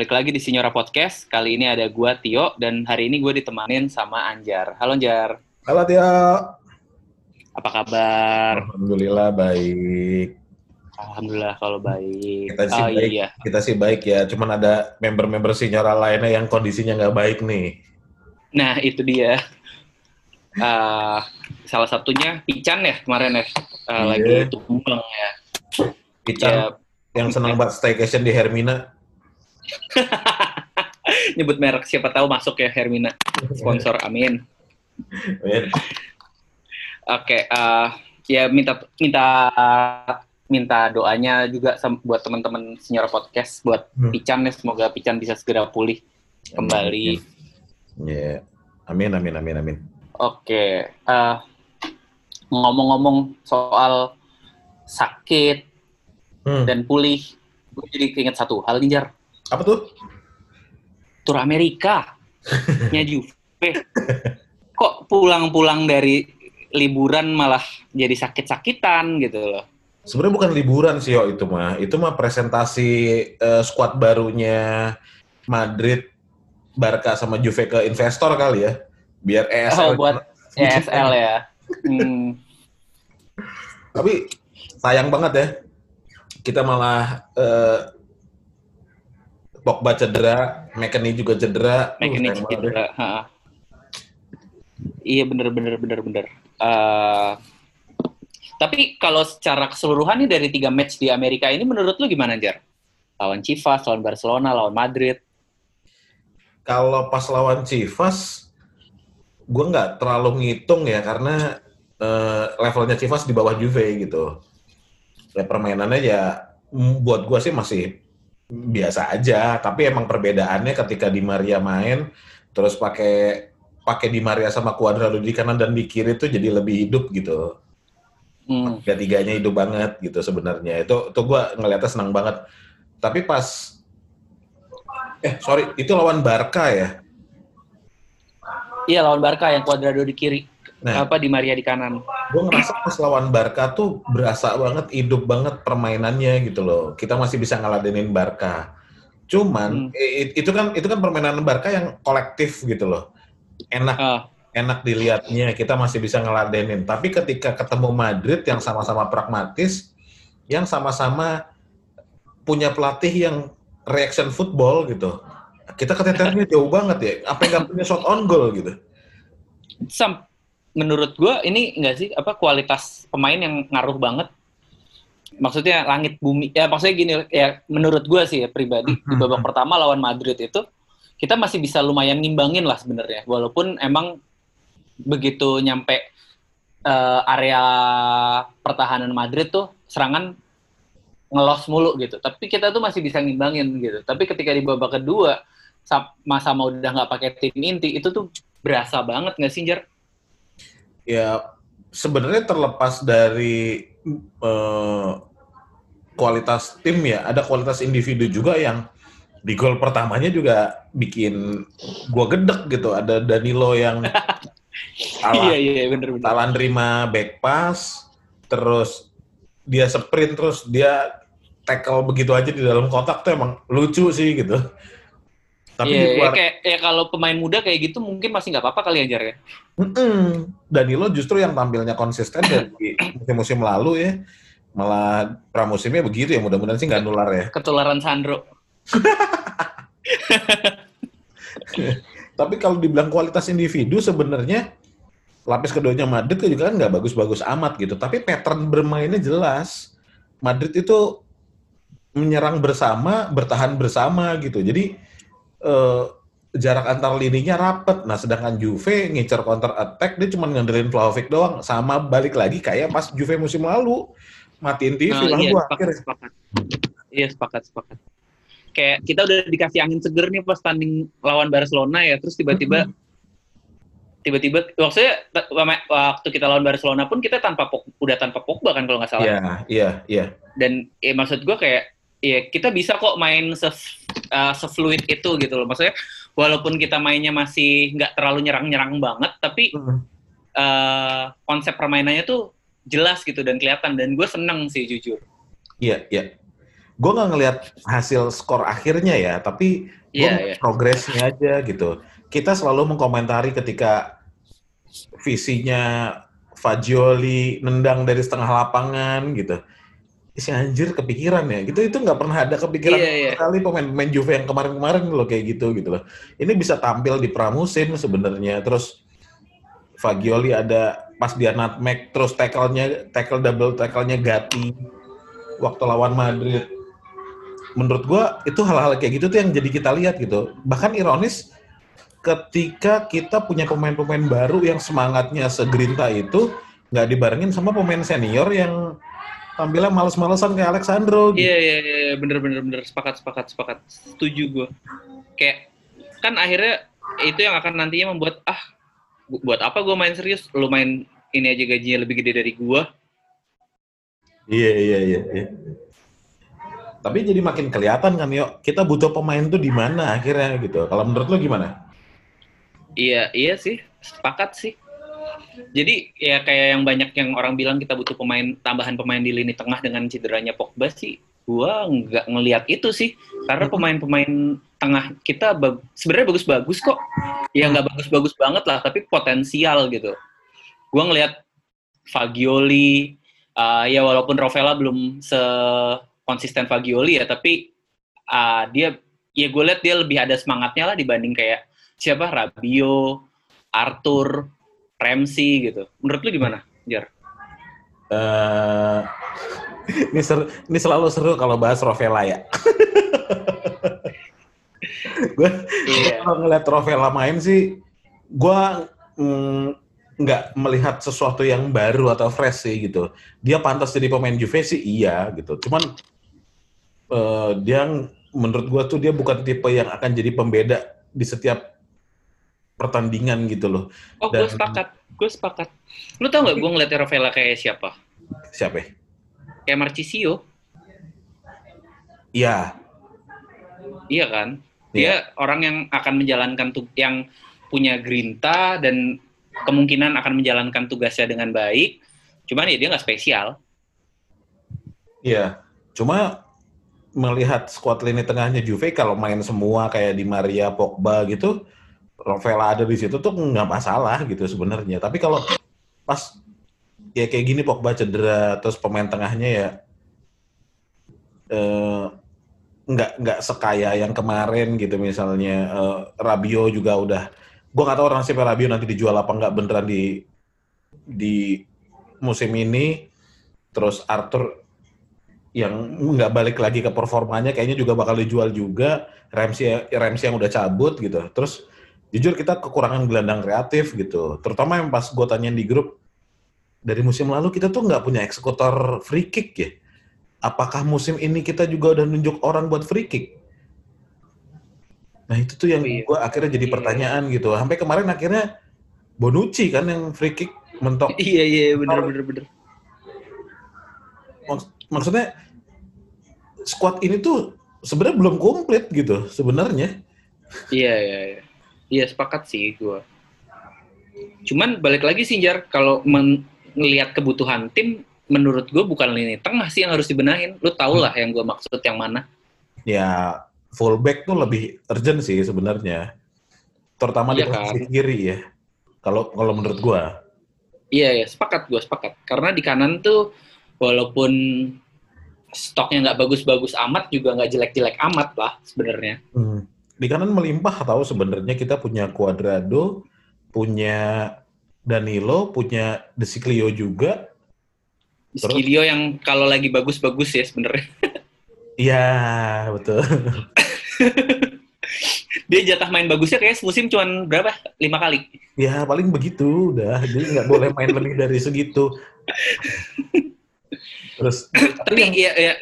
Balik lagi di Sinyora Podcast. Kali ini ada gua Tio dan hari ini gue ditemanin sama Anjar. Halo Anjar. Halo Tio. Apa kabar? Alhamdulillah baik. Alhamdulillah kalau baik. Kita sih oh, baik. iya. Kita sih baik ya. Cuman ada member-member Sinyora lainnya yang kondisinya nggak baik nih. Nah, itu dia. Uh, salah satunya Pican ya kemarin ya. Uh, Iya. Lagi tumbang ya. Kita Ya, yang senang banget staycation di Hermina. nyebut merek siapa tahu masuk ya Hermina. Sponsor, amin. Oke, eh, ya minta minta minta doanya juga buat teman-teman Sinyora Podcast buat Hmm. Pican ya semoga Pican bisa segera pulih kembali. Ya. Amin, amin, amin, amin. Oke, eh, ngomong-ngomong soal sakit Hmm. dan pulih, gue jadi keinget satu hal nih Jar, Apa tuh? tur Amerika nya Juve. Kok pulang-pulang dari liburan malah jadi sakit-sakitan gitu loh. Sebenarnya bukan liburan sih, yo itu mah. Itu mah presentasi eh, skuad barunya Madrid, Barca sama Juve ke investor kali ya. Biar Oh, ESL buat ESL ya. Hmm. Tapi sayang banget ya. Kita malah eh, Pogba cedera, McKennie juga cedera. Uh, banget ya. cedera. ha. Iya bener bener bener bener. Eh, tapi kalau secara keseluruhan nih dari tiga match di Amerika ini menurut lu gimana Jar? Lawan Chivas, lawan Barcelona, lawan Madrid. Kalau pas lawan Chivas, gue nggak terlalu ngitung ya karena eh, levelnya Chivas di bawah Juve gitu. Ya permainannya ya buat gue sih masih biasa aja. Tapi emang perbedaannya ketika Di Maria main, terus pakai pakai Di Maria sama Cuadrado di kanan dan di kiri tuh jadi lebih hidup gitu. Hmm. tiga-tiganya hidup banget gitu sebenarnya. Itu tuh gue ngeliatnya senang banget. Tapi pas eh sorry itu lawan Barca ya. Iya lawan Barca yang Cuadrado di kiri, Nah, apa di Maria di kanan. gue ngerasa pas lawan Barca tuh berasa banget hidup banget permainannya gitu loh. Kita masih bisa ngeladenin Barca. Cuman Hmm. itu kan itu kan permainan Barca yang kolektif gitu loh. Enak Ah, enak dilihatnya kita masih bisa ngeladenin. Tapi ketika ketemu Madrid yang sama-sama pragmatis, yang sama-sama punya pelatih yang reaction football gitu, kita keteternya jauh banget ya. Apa yang nggak punya shot on goal gitu? Sam, menurut gue ini enggak sih apa kualitas pemain yang ngaruh banget. Maksudnya langit bumi. Ya maksudnya gini ya menurut gue sih ya pribadi di babak pertama lawan Madrid itu kita masih bisa lumayan ngimbangin lah sebenarnya. Walaupun emang begitu nyampe eh, area pertahanan Madrid tuh serangan ngelos mulu gitu. Tapi kita tuh masih bisa ngimbangin gitu. Tapi ketika di babak kedua sama-sama udah nggak pakai tim inti itu tuh berasa banget nggak sih Jar? Ya sebenarnya terlepas dari eh, kualitas tim ya, ada kualitas individu juga yang di gol pertamanya juga bikin gua gedek gitu. Ada Danilo yang salah Iya iya bener-bener. salah nerima back pass, terus dia sprint, terus dia tackle begitu aja di dalam kotak tuh emang lucu sih gitu. Tapi Iya, di ya, luar, kayak ya kalau pemain muda kayak gitu mungkin masih nggak apa-apa kali ya Jar ya. Mm-mm. Danilo justru yang tampilnya konsisten dari musim-musim lalu ya. Malah pramusimnya begitu ya, mudah-mudahan sih nggak nular ya. Ketularan Sandro. Tapi kalau dibilang kualitas individu sebenarnya lapis keduanya Madrid juga kan nggak bagus-bagus amat gitu. Tapi pattern bermainnya jelas. Madrid itu menyerang bersama, bertahan bersama gitu. Jadi eh, jarak antar lininya rapet. Nah, sedangkan Juve ngincer counter attack dia cuma ngandelin Vlahovic doang. Sama balik lagi kayak pas Juve musim lalu matiin TV Nah, lah iya, gua sepakat, akhirnya. sepakat. Iya, sepakat, sepakat. Kayak kita udah dikasih angin seger nih pas tanding lawan Barcelona ya, terus tiba-tiba tiba-tiba maksudnya waktu kita lawan Barcelona pun kita tanpa Pog- udah tanpa Pogba kan kalau nggak salah. Iya, iya, iya. Dan ya, maksud gue kayak ya kita bisa kok main uh, sefluid itu gitu loh. Maksudnya walaupun kita mainnya masih nggak terlalu nyerang-nyerang banget, tapi uh, konsep permainannya tuh jelas gitu dan kelihatan dan gue seneng sih jujur. Iya, iya. gue nggak ngelihat hasil skor akhirnya ya, tapi gue Iya, iya. progresnya aja gitu. Kita selalu mengkomentari ketika visinya Fagioli nendang dari setengah lapangan gitu. Si anjir kepikiran ya, gitu itu nggak pernah ada kepikiran Iya, iya. sekali pemain-pemain Juve yang kemarin-kemarin loh kayak gitu gitu loh. Ini bisa tampil di pramusim sebenarnya. Terus Fagioli ada pas dia nutmeg terus tackle-nya tackle double tackle-nya Gatti waktu lawan Madrid. Menurut gua itu hal-hal kayak gitu tuh yang jadi kita lihat gitu. Bahkan ironis ketika kita punya pemain-pemain baru yang semangatnya segerinta itu nggak dibarengin sama pemain senior yang tampilnya males-malesan kayak Alexandro gitu. Iya, iya, iya, bener, bener, bener, sepakat, sepakat, sepakat, setuju gue. Kayak, kan akhirnya itu yang akan nantinya membuat, ah, bu- buat apa gue main serius? Lu main ini aja gajinya lebih gede dari gue. Iya iya iya. iya. Tapi jadi makin kelihatan kan yuk kita butuh pemain tuh di mana akhirnya gitu. Kalau menurut lo gimana? Iya, iya sih, sepakat sih. Jadi ya kayak yang banyak yang orang bilang kita butuh pemain tambahan pemain di lini tengah dengan cederanya Pogba sih. Gua nggak ngelihat itu sih, karena pemain-pemain tengah kita bag- sebenarnya bagus-bagus kok. Ya nggak bagus-bagus banget lah, tapi potensial gitu. Gua ngelihat Fagioli, uh, ya walaupun Rovella belum se konsisten Fagioli ya, tapi uh, dia ya gue lihat dia lebih ada semangatnya lah dibanding kayak siapa Rabio, Arthur, Ramsey gitu. Menurut lu gimana, Jar? Eh, ini seru, ini selalu seru kalau bahas Rovella ya. gue Iya. kalau ngeliat Rovella main sih, gue mm, nggak melihat sesuatu yang baru atau fresh sih gitu. Dia pantas jadi pemain Juve sih iya gitu. Cuman eh, dia menurut gue tuh dia bukan tipe yang akan jadi pembeda di setiap pertandingan gitu loh. Oh, gue sepakat. Gue sepakat. Lu tau nggak gue ngeliat Rovella kayak siapa? Siapa? ya? Kayak Marcisio. Iya, Iya kan? Dia orang yang akan menjalankan tu yang punya grinta dan kemungkinan akan menjalankan tugasnya dengan baik. Cuman ya dia nggak spesial. Iya, cuma melihat squad lini tengahnya Juve kalau main semua kayak di Maria, Pogba gitu, Rovella ada di situ tuh nggak masalah gitu sebenarnya. Tapi kalau pas ya kayak gini Pogba cedera terus pemain tengahnya ya eh, nggak nggak sekaya yang kemarin gitu misalnya. Eh, Rabio juga udah gua nggak tahu orang siapa Rabio nanti dijual apa nggak beneran di di musim ini. Terus Arthur yang nggak balik lagi ke performanya kayaknya juga bakal dijual juga. Ramsey Ramsey yang udah cabut gitu. Terus jujur kita kekurangan gelandang kreatif gitu terutama yang pas gue tanyain di grup dari musim lalu kita tuh nggak punya eksekutor free kick ya apakah musim ini kita juga udah nunjuk orang buat free kick nah itu tuh yang Iya. gue akhirnya jadi Iya. pertanyaan gitu sampai kemarin akhirnya Bonucci kan yang free kick mentok Iya iya bener bener bener. Maks- maksudnya squad ini tuh sebenarnya belum komplit gitu sebenarnya. Iya iya iya. Iya sepakat sih gue. Cuman balik lagi sih Jar, kalau ngelihat kebutuhan tim, menurut gue bukan lini tengah sih yang harus dibenahin. Lu tau lah yang gue maksud yang mana. Ya fullback tuh lebih urgent sih sebenarnya. Terutama di Iya kan? posisi kiri ya. Kalau kalau menurut gua. Iya ya sepakat gue sepakat. Karena di kanan tuh walaupun stoknya nggak bagus-bagus amat juga nggak jelek-jelek amat lah sebenarnya. Hmm. Di kanan melimpah tahu sebenarnya kita punya Cuadrado, punya Danilo, punya De Siglio juga. Skilio yang kalau lagi bagus-bagus ya sebenarnya. Iya, betul. Dia jatah main bagusnya kayak musim cuman berapa? Lima kali. Ya paling begitu udah. Jadi nggak boleh main lebih dari segitu. Terus Tapi ya, ya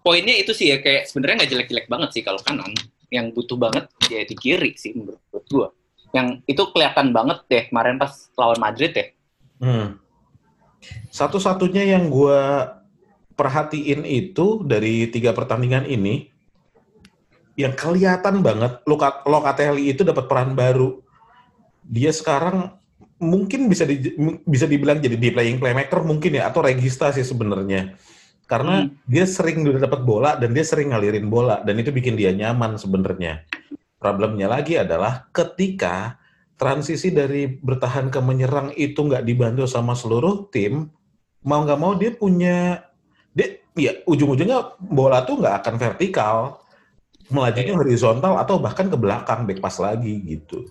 poinnya itu sih ya kayak sebenarnya nggak jelek-jelek banget sih kalau kanan. Yang butuh banget ya di kiri sih menurut gua. Yang itu kelihatan banget deh kemarin pas lawan Madrid ya. Hmm. Satu-satunya yang gue perhatiin itu dari tiga pertandingan ini, yang kelihatan banget Luka- Locatelli itu dapat peran baru. Dia sekarang mungkin bisa di, bisa dibilang jadi di playing playmaker mungkin ya atau regista sih sebenarnya. Karena hmm. dia sering udah dapat bola dan dia sering ngalirin bola dan itu bikin dia nyaman sebenarnya. Problemnya lagi adalah ketika transisi dari bertahan ke menyerang itu nggak dibantu sama seluruh tim, mau nggak mau dia punya dia ya ujung-ujungnya bola tuh nggak akan vertikal, melajunya horizontal atau bahkan ke belakang back pass lagi gitu.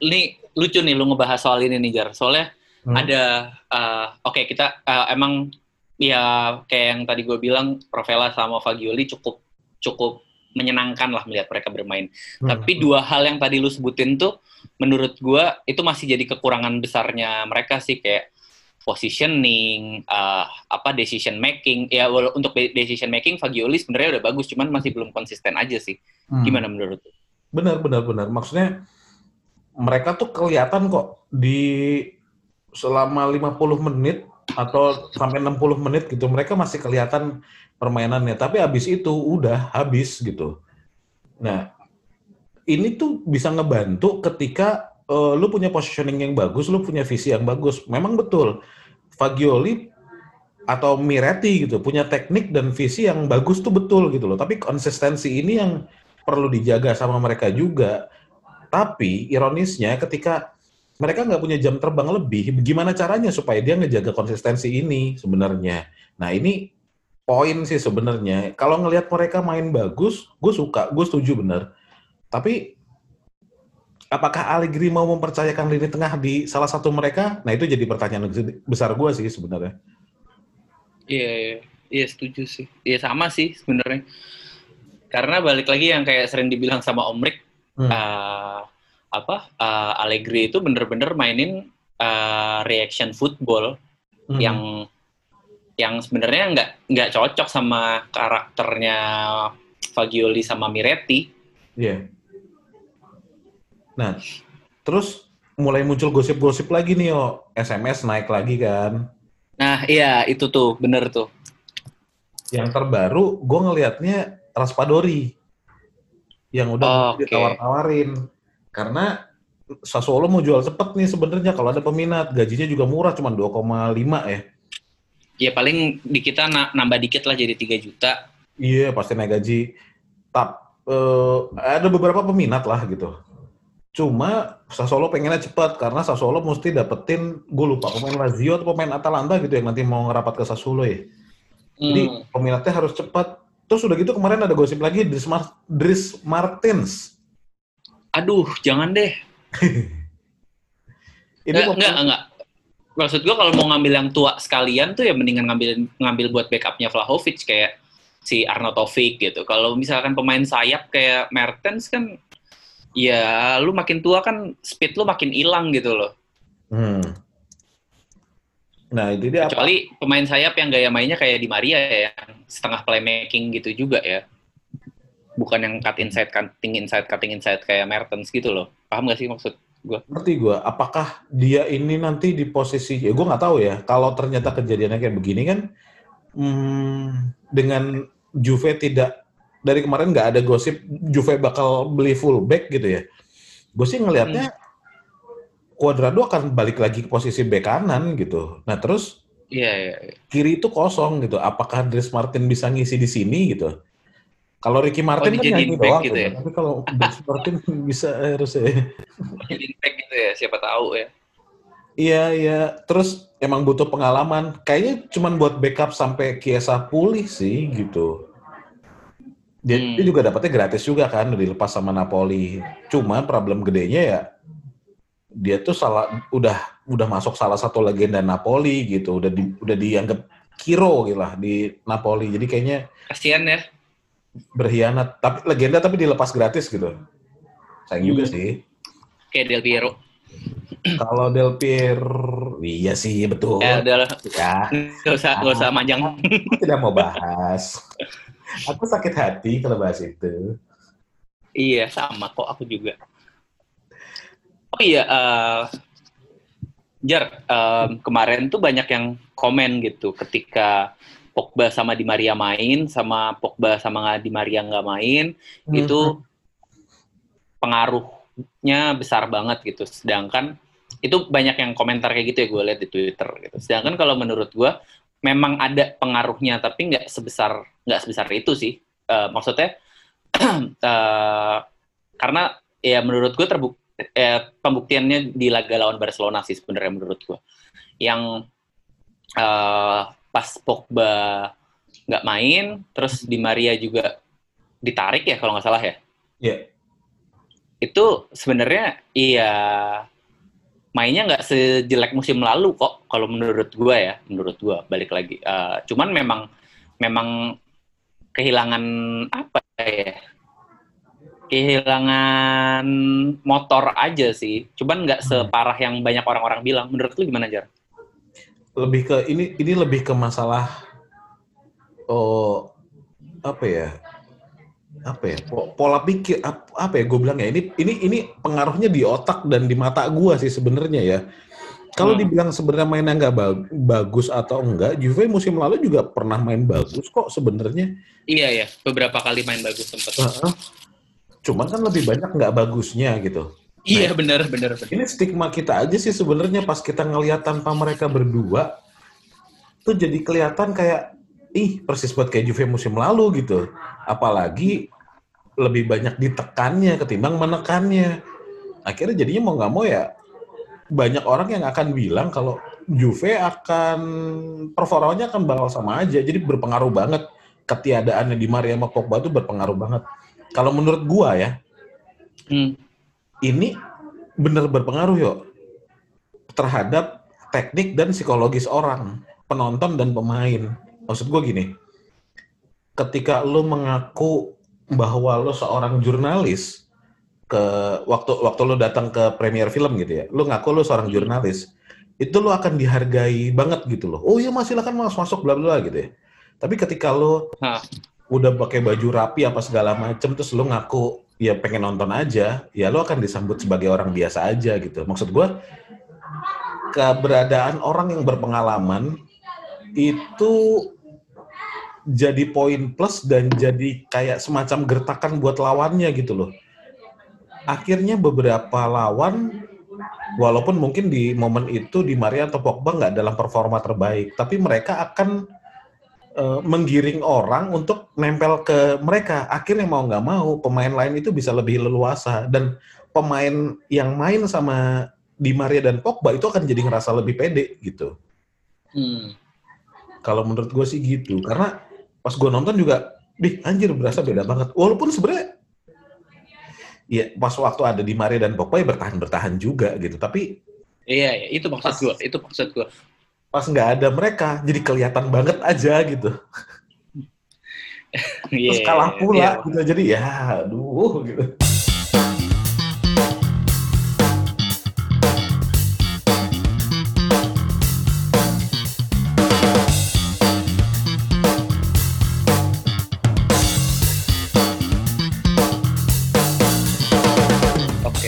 Ini lucu nih lu ngebahas soal ini nih Jar. Soalnya hmm. ada uh, oke okay, kita uh, emang ya kayak yang tadi gue bilang Provela sama Fagioli cukup cukup menyenangkan lah melihat mereka bermain. Hmm. Tapi dua hal yang tadi lu sebutin tuh menurut gua itu masih jadi kekurangan besarnya mereka sih kayak positioning, uh, apa decision making. Ya untuk decision making Fagioli sebenarnya udah bagus, cuman masih belum konsisten aja sih. Hmm. Gimana menurut lu? Benar, benar, benar. Maksudnya mereka tuh kelihatan kok di selama 50 menit atau sampai 60 menit gitu mereka masih kelihatan permainannya. Tapi habis itu udah habis gitu. Nah, ini tuh bisa ngebantu ketika uh, lu punya positioning yang bagus, lu punya visi yang bagus. Memang betul, Fagioli atau Miretti gitu punya teknik dan visi yang bagus tuh betul gitu loh. Tapi konsistensi ini yang perlu dijaga sama mereka juga. Tapi ironisnya ketika mereka nggak punya jam terbang lebih, gimana caranya supaya dia ngejaga konsistensi ini sebenarnya? Nah ini poin sih sebenarnya. Kalau ngelihat mereka main bagus, gue suka, gue setuju bener. Tapi apakah Allegri mau mempercayakan lini tengah di salah satu mereka? Nah itu jadi pertanyaan besar gue sih sebenarnya. Iya, iya, iya setuju sih. Iya sama sih sebenarnya. Karena balik lagi yang kayak sering dibilang sama Om Rick, hmm. uh, apa uh, Allegri itu bener-bener mainin uh, reaction football hmm. yang yang sebenarnya nggak nggak cocok sama karakternya Fagioli sama Miretti. Iya. Yeah. Nah, terus mulai muncul gosip-gosip lagi nih, yo. SMS naik lagi kan. Nah, iya itu tuh, bener tuh. Yang terbaru, gue ngelihatnya Raspadori. Yang udah oh, okay. ditawar-tawarin. Karena Sassuolo mau jual cepet nih sebenarnya kalau ada peminat. Gajinya juga murah, cuma 2,5 ya ya paling di kita nambah dikit lah jadi 3 juta. Iya, pasti naik gaji. Tap, uh, ada beberapa peminat lah gitu. Cuma Sassuolo pengennya cepat karena Sassuolo mesti dapetin gue lupa pemain Lazio atau pemain Atalanta gitu yang nanti mau ngerapat ke Sassuolo ya. Jadi hmm. peminatnya harus cepat. Terus udah gitu kemarin ada gosip lagi Dries, Mar Dries Martins. Aduh, jangan deh. Ini enggak, enggak, enggak maksud gue kalau mau ngambil yang tua sekalian tuh ya mendingan ngambil ngambil buat backupnya Vlahovic kayak si Arnautovic gitu. Kalau misalkan pemain sayap kayak Mertens kan ya lu makin tua kan speed lu makin hilang gitu loh. Hmm. Nah, itu dia Kecuali apa? pemain sayap yang gaya mainnya kayak di Maria ya, setengah playmaking gitu juga ya. Bukan yang cut inside, cutting inside, cutting inside kayak Mertens gitu loh. Paham gak sih maksud Gua. Ngerti gue. Apakah dia ini nanti di posisi, ya gue nggak tahu ya. Kalau ternyata kejadiannya kayak begini kan, hmm, dengan Juve tidak dari kemarin nggak ada gosip Juve bakal beli fullback gitu ya. Gue sih ngelihatnya hmm. Cuadrado akan balik lagi ke posisi bek kanan gitu. Nah terus Iya, iya, iya. Kiri itu kosong gitu. Apakah Dries Martin bisa ngisi di sini gitu? Kalau Ricky Martin oh, kan nyanyi doang gitu ya. Tapi kalau Bruce Martin bisa harus ya. Jadi back gitu ya, siapa tahu ya. Iya, iya. Terus emang butuh pengalaman. Kayaknya cuma buat backup sampai Kiesa pulih sih gitu. Dia, hmm. dia juga dapatnya gratis juga kan, dilepas sama Napoli. Cuma problem gedenya ya dia tuh salah udah udah masuk salah satu legenda Napoli gitu, udah di, udah dianggap hero gitu lah di Napoli. Jadi kayaknya kasihan ya berkhianat. Tapi legenda tapi dilepas gratis gitu. Sayang hmm. juga sih. Kayak Del Piero. Kalau Del Piero iya sih betul. Ya udah ya. Nggak usah nggak usah manjang. Aku tidak mau bahas. Aku sakit hati kalau bahas itu. Iya sama kok aku juga. Oh iya uh, Jar, um, kemarin tuh banyak yang komen gitu ketika Pogba sama Di Maria main, sama Pogba sama Di Maria nggak main, hmm. itu pengaruhnya besar banget gitu. Sedangkan itu banyak yang komentar kayak gitu ya gue lihat di Twitter gitu. Sedangkan kalau menurut gue, memang ada pengaruhnya tapi nggak sebesar nggak sebesar itu sih. Uh, maksudnya uh, karena ya menurut gue terbuk eh, pembuktiannya di laga lawan Barcelona sih sebenarnya menurut gue. Yang uh, pas Pogba nggak main, terus Di Maria juga ditarik ya kalau nggak salah ya. Iya. Yeah. Itu sebenarnya iya mainnya nggak sejelek musim lalu kok kalau menurut gue ya menurut gue balik lagi uh, cuman memang memang kehilangan apa ya kehilangan motor aja sih cuman nggak hmm. separah yang banyak orang-orang bilang menurut lu gimana jar lebih ke ini ini lebih ke masalah oh apa ya? Apa ya? Pola pikir apa ya gue bilang ya ini ini ini pengaruhnya di otak dan di mata gue sih sebenarnya ya. Kalau hmm. dibilang sebenarnya mainnya nggak bagus atau enggak Juve musim lalu juga pernah main bagus kok sebenarnya. Iya ya beberapa kali main bagus sempat. Uh -huh. cuman kan lebih banyak nggak bagusnya gitu iya nah, benar benar ini stigma kita aja sih sebenarnya pas kita ngelihat tanpa mereka berdua tuh jadi kelihatan kayak ih persis buat kayak Juve musim lalu gitu apalagi lebih banyak ditekannya ketimbang menekannya. Akhirnya jadinya mau nggak mau ya banyak orang yang akan bilang kalau Juve akan performanya akan bakal sama aja. Jadi berpengaruh banget ketiadaannya di Maria sama Pogba itu berpengaruh banget. Kalau menurut gua ya, hmm. Ini bener berpengaruh yuk terhadap teknik dan psikologis orang, penonton dan pemain. Maksud gua gini, ketika lo mengaku bahwa lo seorang jurnalis ke waktu waktu lo datang ke premier film gitu ya, lo ngaku lo seorang jurnalis, itu lo akan dihargai banget gitu loh. Oh iya masih kan masuk masuk bla bla gitu ya. Tapi ketika lo ha. udah pakai baju rapi apa segala macem terus lo ngaku ya pengen nonton aja, ya lo akan disambut sebagai orang biasa aja gitu. Maksud gue keberadaan orang yang berpengalaman itu jadi poin plus dan jadi kayak semacam gertakan buat lawannya gitu loh. Akhirnya beberapa lawan walaupun mungkin di momen itu di Maria atau Pogba nggak dalam performa terbaik, tapi mereka akan uh, menggiring orang untuk nempel ke mereka. Akhirnya mau nggak mau pemain lain itu bisa lebih leluasa dan pemain yang main sama di Maria dan Pogba itu akan jadi ngerasa lebih pede gitu. Hmm. Kalau menurut gue sih gitu, karena pas gue nonton juga, di anjir berasa beda banget. Walaupun sebenarnya ya pas waktu ada di Maria dan Pogba ya bertahan bertahan juga gitu. Tapi iya, iya itu maksud gue, itu maksud gue. Pas nggak ada mereka, jadi kelihatan banget aja gitu. Terus iya, kalah pula yeah. gitu. Jadi ya, aduh gitu.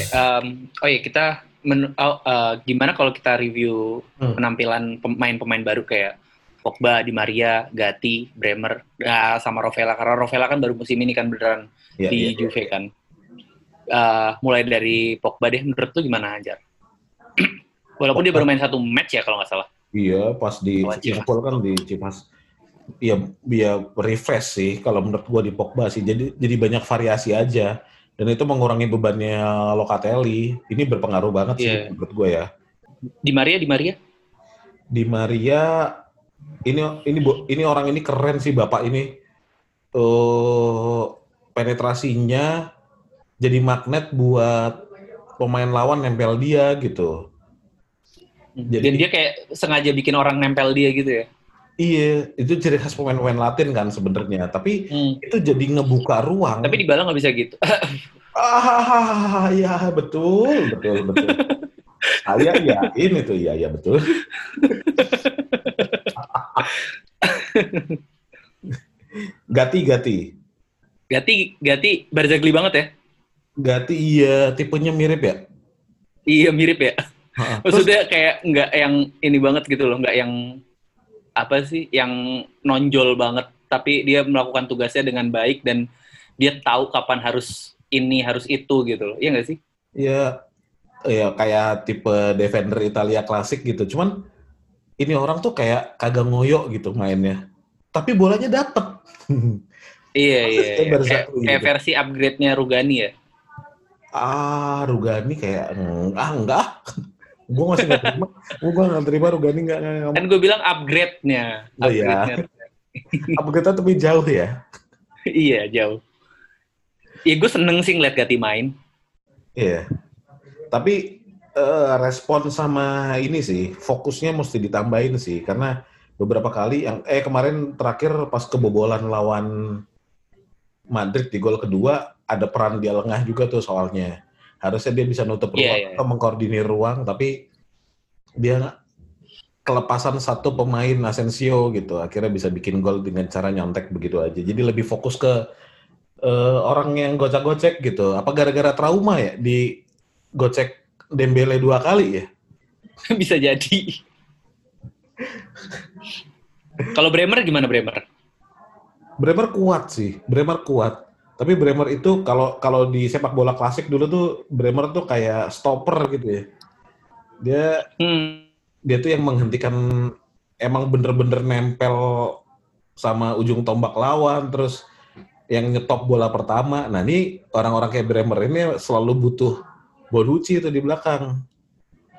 um, oh ya kita men, oh, uh, gimana kalau kita review hmm. penampilan pemain-pemain baru kayak Pogba, Di Maria, Gatti, Bremer, uh, sama Rovella karena Rovella kan baru musim ini kan beneran yeah, di yeah, iya. Juve yeah. kan. Uh, mulai dari Pogba deh, menurut lu gimana aja? Walaupun Pogba. dia baru main satu match ya kalau nggak salah. Iya, pas di Liverpool kan di Cipas. Iya, dia refresh sih kalau menurut gua di Pogba sih. Jadi jadi banyak variasi aja dan itu mengurangi bebannya Locatelli. Ini berpengaruh banget yeah. sih iya. menurut gue ya. Di Maria, di Maria? Di Maria ini ini ini orang ini keren sih bapak ini. Uh, penetrasinya jadi magnet buat pemain lawan nempel dia gitu. Jadi Dan dia kayak sengaja bikin orang nempel dia gitu ya? Iya, itu ciri khas pemain-pemain Latin kan sebenarnya. Tapi hmm. itu jadi ngebuka ruang. Tapi di Bala nggak bisa gitu. ah, ya betul, betul, betul. Saya yakin itu, iya, ya betul. Gati, Gati. Gati, Gati, Barzagli banget ya? Gati, iya, tipenya mirip ya? Iya, mirip ya. Maksudnya kayak nggak yang ini banget gitu loh, nggak yang apa sih yang nonjol banget tapi dia melakukan tugasnya dengan baik dan dia tahu kapan harus ini harus itu gitu loh iya nggak sih Iya ya kayak tipe defender Italia klasik gitu cuman ini orang tuh kayak kagak ngoyo gitu mainnya. Tapi bolanya dapet. Iya iya. Iya. baru Kayak, gitu. versi upgrade-nya Rugani ya. ah, Rugani kayak mm, ah enggak. gue masih nggak terima. Gue nggak terima Rugani nggak nggak Kan gue bilang upgrade-nya. Oh, iya. Upgrade-nya. kita tapi jauh ya. iya jauh. Iya gue seneng sih ngeliat Gati main. Iya. Tapi eh, respon sama ini sih, fokusnya mesti ditambahin sih karena beberapa kali yang eh kemarin terakhir pas kebobolan lawan Madrid di gol kedua ada peran dia lengah juga tuh soalnya. Harusnya dia bisa nutup Iya, ruang iya. atau mengkoordinir ruang tapi dia kelepasan satu pemain Asensio gitu akhirnya bisa bikin gol dengan cara nyontek begitu aja. Jadi lebih fokus ke eh, orang yang gocek-gocek gitu. Apa gara-gara trauma ya di gocek Dembele dua kali ya? Bisa jadi. Kalau Bremer gimana Bremer? Bremer kuat sih, Bremer kuat. Tapi Bremer itu kalau kalau di sepak bola klasik dulu tuh Bremer tuh kayak stopper gitu ya. Dia Hmm. dia tuh yang menghentikan emang bener-bener nempel sama ujung tombak lawan terus yang nyetop bola pertama. Nah, ini orang-orang kayak Bremer ini selalu butuh Bonucci itu di belakang.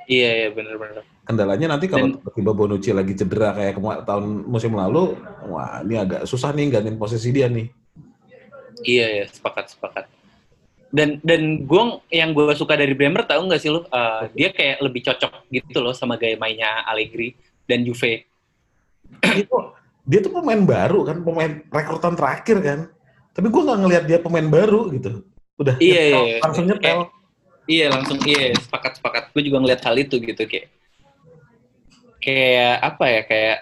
Iya iya benar-benar. Kendalanya nanti kalau tiba-tiba Bonucci lagi cedera kayak tahun musim lalu, wah ini agak susah nih gantiin posisi dia nih. Iya ya sepakat sepakat. Dan dan gue yang gue suka dari Bremer tahu nggak sih lu? Uh, dia kayak lebih cocok gitu loh sama gaya mainnya Allegri dan Juve. itu dia tuh pemain baru kan, pemain rekrutan terakhir kan. Tapi gue nggak ngelihat dia pemain baru gitu. Udah Iya, nyetel, iya. langsung nyetel. Iya langsung iya sepakat sepakat. Gue juga ngeliat hal itu gitu kayak kayak apa ya kayak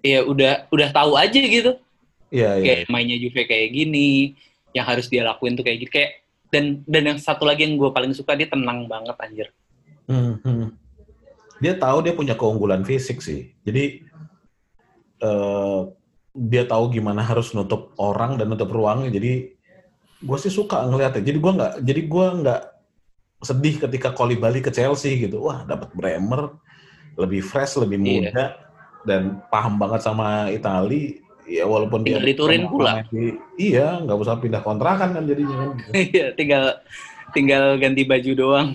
ya udah udah tahu aja gitu. Iya iya. Kayak mainnya Juve kayak gini, yang harus dia lakuin tuh kayak gitu kayak dan dan yang satu lagi yang gue paling suka dia tenang banget anjir. Hmm, hmm. Dia tahu dia punya keunggulan fisik sih. Jadi eh, dia tahu gimana harus nutup orang dan nutup ruangnya. Jadi gue sih suka ngeliatnya. Jadi gue nggak, jadi gua nggak sedih ketika Koli balik ke Chelsea gitu. Wah dapat Bremer lebih fresh, lebih Iya. muda dan paham banget sama Itali. Ya walaupun Tinggal diturin pula. di- iya, nggak usah pindah kontrakan kan jadinya kan. Iya tinggal tinggal ganti baju doang.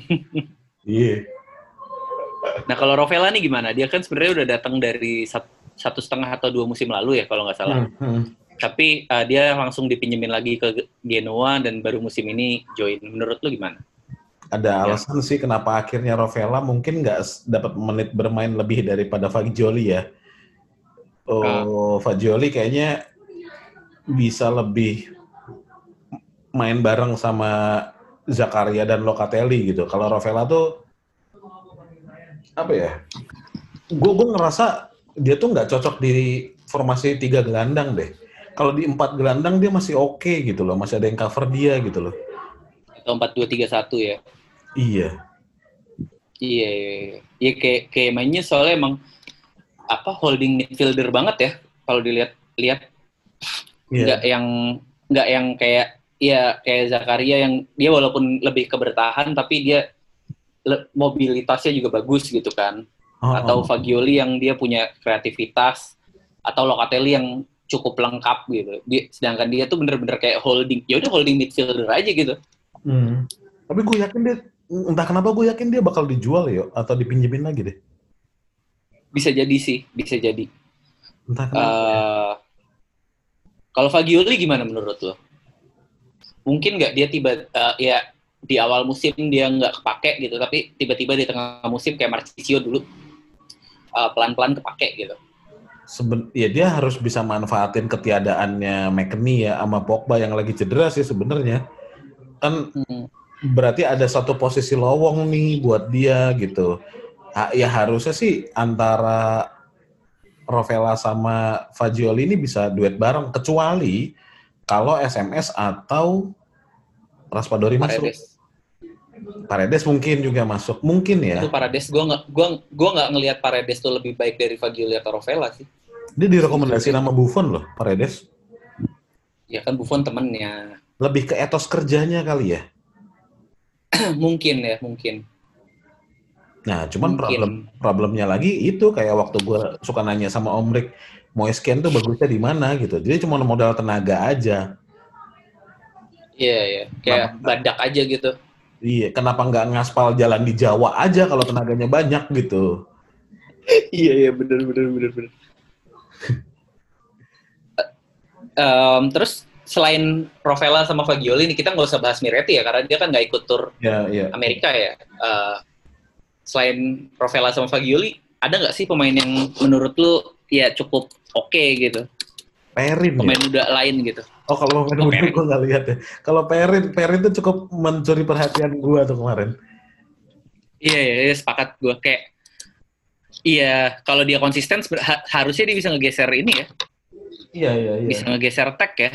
Iya. Nah kalau Rovella nih gimana? Dia kan sebenarnya udah datang dari sat- satu setengah atau dua musim lalu ya kalau nggak salah. Hmm, hmm. Tapi uh, dia langsung dipinjemin lagi ke Genoa dan baru musim ini join. Menurut lu gimana? ada Ya. alasan sih kenapa akhirnya Rovella mungkin nggak dapat menit bermain lebih daripada Fagioli ya. Oh, Fagioli kayaknya bisa lebih main bareng sama Zakaria dan Locatelli gitu. Kalau Rovella tuh apa ya? Gue gue ngerasa dia tuh nggak cocok di formasi tiga gelandang deh. Kalau di empat gelandang dia masih oke gitu loh, masih ada yang cover dia gitu loh. Atau 4-2-3-1 ya? Iya. Iya, iya, iya. Iya, kayak, kayak mainnya soalnya emang apa holding midfielder banget ya kalau dilihat lihat Iya. nggak yang nggak yang kayak ya kayak Zakaria yang dia walaupun lebih ke bertahan tapi dia le- mobilitasnya juga bagus gitu kan Oh, atau oh. Fagioli yang dia punya kreativitas atau Locatelli yang cukup lengkap gitu. Dia, sedangkan dia tuh bener-bener kayak holding, ya udah holding midfielder aja gitu. Hmm. Tapi gue yakin dia, entah kenapa gue yakin dia bakal dijual ya, atau dipinjemin lagi deh. Bisa jadi sih, bisa jadi. Entah kenapa. Eh, kalau Fagioli gimana menurut lo? Mungkin nggak dia tiba eh, ya di awal musim dia nggak kepake gitu, tapi tiba-tiba di tengah musim kayak Marcisio dulu eh, pelan-pelan kepake gitu. Seben, ya dia harus bisa manfaatin ketiadaannya McKennie ya sama Pogba yang lagi cedera sih sebenarnya. Kan Hmm. berarti ada satu posisi lowong nih buat dia gitu. Ya harusnya sih antara Rovella sama Fagioli ini bisa duet bareng kecuali kalau SMS atau Raspadori masuk. Paredes. Paredes mungkin juga masuk, mungkin ya. Itu Paredes, gue nggak gua, gua nggak ngelihat Paredes tuh lebih baik dari Fagioli atau Rovella sih. Dia direkomendasi nama Buffon loh, Paredes. Ya kan Buffon temennya. Lebih ke etos kerjanya kali ya. mungkin ya, mungkin. Nah, cuman Mungkin. problem problemnya lagi itu kayak waktu gue suka nanya sama Om Rick, mau scan tuh bagusnya di mana gitu. Jadi cuma modal tenaga aja. Iya, iya. Kayak Kenapa? badak aja gitu. Iya, kenapa nggak ngaspal jalan di Jawa aja kalau tenaganya banyak gitu? iya, iya, bener, bener, bener, bener. Em, terus selain Provela sama Fagioli nih kita nggak usah bahas Miretti ya karena dia kan nggak ikut tur Ya, iya. Amerika ya. Eh, selain Provela sama Fagioli, ada nggak sih pemain yang menurut lu ya cukup oke gitu? Perin ya. Pemain muda lain gitu. Oh, kalau pemain Oh, muda gue nggak lihat ya. Kalau Perin, Perin tuh cukup mencuri perhatian gue tuh kemarin. Iya, iya, iya, sepakat gue kayak Iya, kalau dia konsisten ha- harusnya dia bisa ngegeser ini ya, Iya, iya, iya. bisa ngegeser tag ya.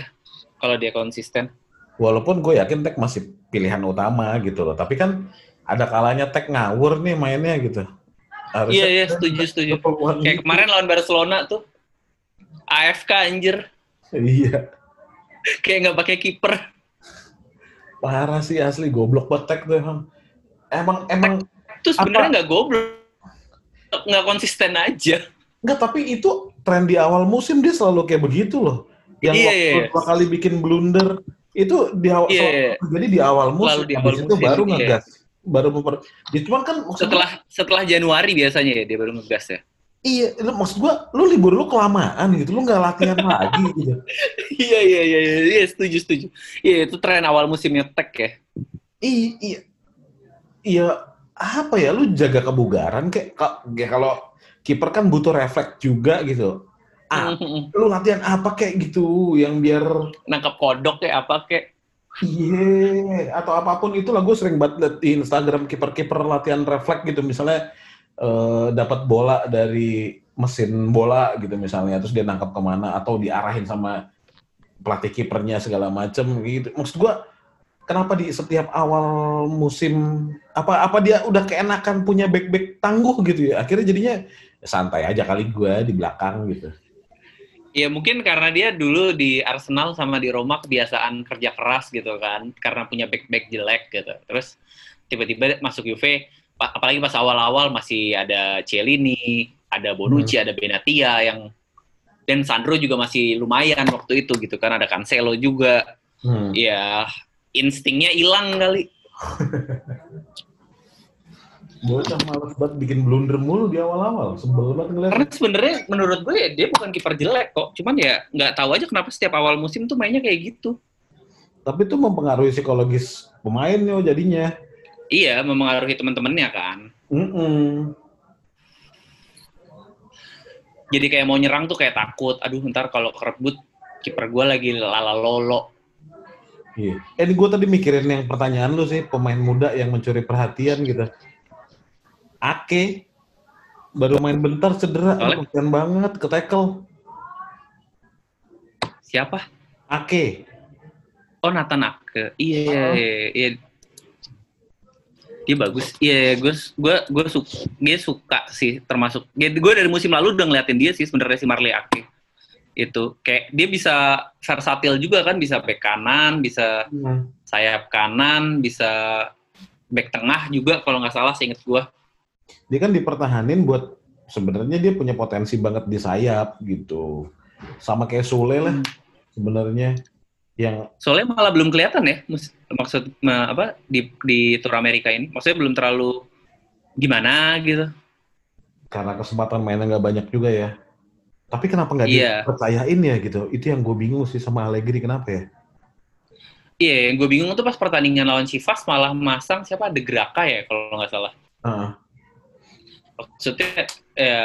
Kalau dia konsisten. Walaupun gue yakin Tek masih pilihan utama gitu loh. Tapi kan ada kalanya Tek ngawur nih mainnya gitu. Iya, iya, setuju, setuju. peluang Kayak gitu. kemarin lawan Barcelona tuh AFK anjir, Iya. kayak nggak pakai kiper. Parah sih asli goblok banget Tek tuh emang. Emang emang Itu sebenarnya nggak goblok, nggak konsisten aja. enggak tapi itu tren di awal musim dia selalu kayak begitu loh. Yang Iya, waktu iya, iya. dua kali bikin blunder itu di awal Iya, selalu- iya. jadi di awal musim, Selalu di awal habis itu musim, baru iya. ngegas. Baru memper, ya, cuman kan maksud gua- Setelah setelah Januari biasanya ya dia baru ngegas ya. iya, lu- maksud gua lu libur lu kelamaan gitu, lu nggak latihan lagi gitu. iya iya iya iya iya, setuju setuju. Iya itu tren awal musimnya tag ya. Iya, iya, iya apa ya? Lu jaga kebugaran kayak ka- kayak kalau kiper kan butuh refleks juga gitu. Ah, lu latihan apa kayak gitu yang biar Nangkap kodok kayak apa kayak. Iya atau apa pun itu lah gue sering banget di Instagram kiper-kiper latihan refleks gitu. Misalnya eh, dapat bola dari mesin bola gitu misalnya terus dia nangkap ke mana atau diarahin sama pelatih kipernya segala macem gitu. Maksud gue kenapa di setiap awal musim apa apa dia udah keenakan punya back back tangguh gitu ya? Akhirnya jadinya santai aja kali gue di belakang gitu Ya mungkin karena dia dulu di Arsenal sama di Roma kebiasaan kerja keras gitu kan, karena punya back-back jelek gitu. Terus tiba-tiba masuk Juve, pa- apalagi pas awal-awal masih ada Cielini, ada Bonucci, ada Benatia yang dan Sandro juga masih lumayan waktu itu gitu kan, ada Cancelo juga. Hmm. Ya instingnya hilang kali. Bocah males banget bikin blunder mulu di awal-awal. Sebel banget ngeliat. Karena sebenarnya menurut gue ya dia bukan kiper jelek kok, cuman ya nggak tahu aja kenapa setiap awal musim tuh mainnya kayak gitu. Tapi itu mempengaruhi psikologis pemain yo jadinya. Iya, memengaruhi teman-temannya kan. Mm-mm. jadi kayak mau nyerang tuh kayak takut aduh ntar kalau kerebut kiper gue lagi lala lolo Iya. Eh, gue tadi mikirin yang pertanyaan lu sih, pemain muda yang mencuri perhatian gitu. Ake. Baru main bentar cedera, kasihan banget ke tackle. siapa? Ake. oh Nathan Ake. Iya iya iya, iya. dia bagus. Iya gue gue gue suka dia suka sih termasuk. Gue dari musim lalu udah ngeliatin dia sih sebenarnya si Marley Ake. Itu kayak dia bisa versatil juga kan bisa back kanan bisa Hmm. sayap kanan bisa back tengah juga kalau nggak salah seinget gue Dia kan dipertahanin buat sebenarnya dia punya potensi banget di sayap gitu. Sama kayak Sule lah sebenarnya yang soalnya malah belum kelihatan ya maksud ma- apa di di Tour Amerika ini maksudnya belum terlalu gimana gitu karena kesempatan mainnya nggak banyak juga ya. Tapi kenapa nggak Iya. dipercayain ya gitu? Itu yang gue bingung sih sama Allegri kenapa ya? iya yang gue bingung tuh pas pertandingan lawan Chivas malah masang siapa De Graka ya kalau nggak salah Heeh. Maksudnya ya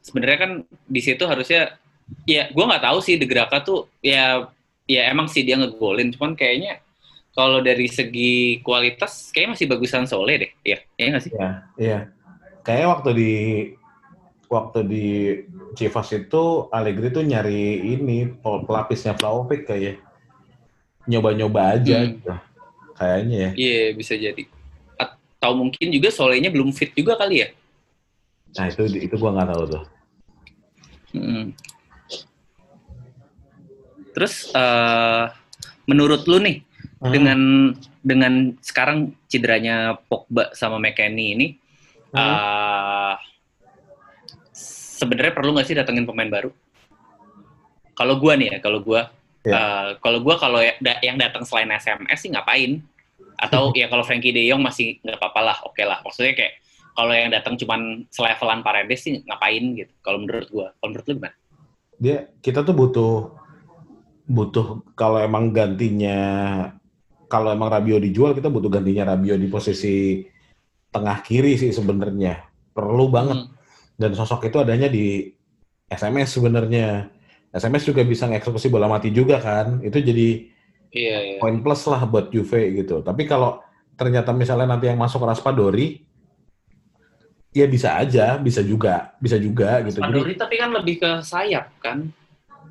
sebenarnya kan di situ harusnya ya gue nggak tahu sih De Graka tuh ya ya emang sih dia ngegolin cuman kayaknya kalau dari segi kualitas kayaknya masih bagusan Sole deh ya ya nggak sih Iya, iya. Kayak waktu di waktu di Chivas itu Allegri tuh nyari ini pel- pelapisnya Vlahovic kayak nyoba-nyoba aja Hmm. gitu. Kayaknya ya. iya bisa jadi atau mungkin juga Solenya belum fit juga kali ya Nah, itu itu gua nggak tahu tuh. Mm. Terus eh, menurut lu nih Hmm. dengan dengan sekarang cederanya Pogba sama McKennie ini hmm. uh, sebenarnya perlu nggak sih datengin pemain baru? Kalau gue nih ya, kalau gue, yeah. uh, kalau gue kalau ya, yang datang selain SMS sih ngapain? Atau ya kalau Frankie De Jong masih nggak apa-apa lah, oke okay lah. Maksudnya kayak kalau yang datang cuman selevelan Paredes sih ngapain gitu? Kalau menurut gue, kalau menurut lu gimana? Dia kita tuh butuh butuh kalau emang gantinya kalau emang Rabio dijual kita butuh gantinya Rabio di posisi tengah kiri sih sebenarnya perlu banget hmm. dan sosok itu adanya di SMS sebenarnya SMS juga bisa ngeksekusi bola mati juga kan. Itu jadi iya, iya. poin plus lah buat Juve gitu. Tapi kalau ternyata misalnya nanti yang masuk Raspadori, ya bisa aja, bisa juga, bisa juga gitu. Raspadori jadi, tapi kan lebih ke sayap kan?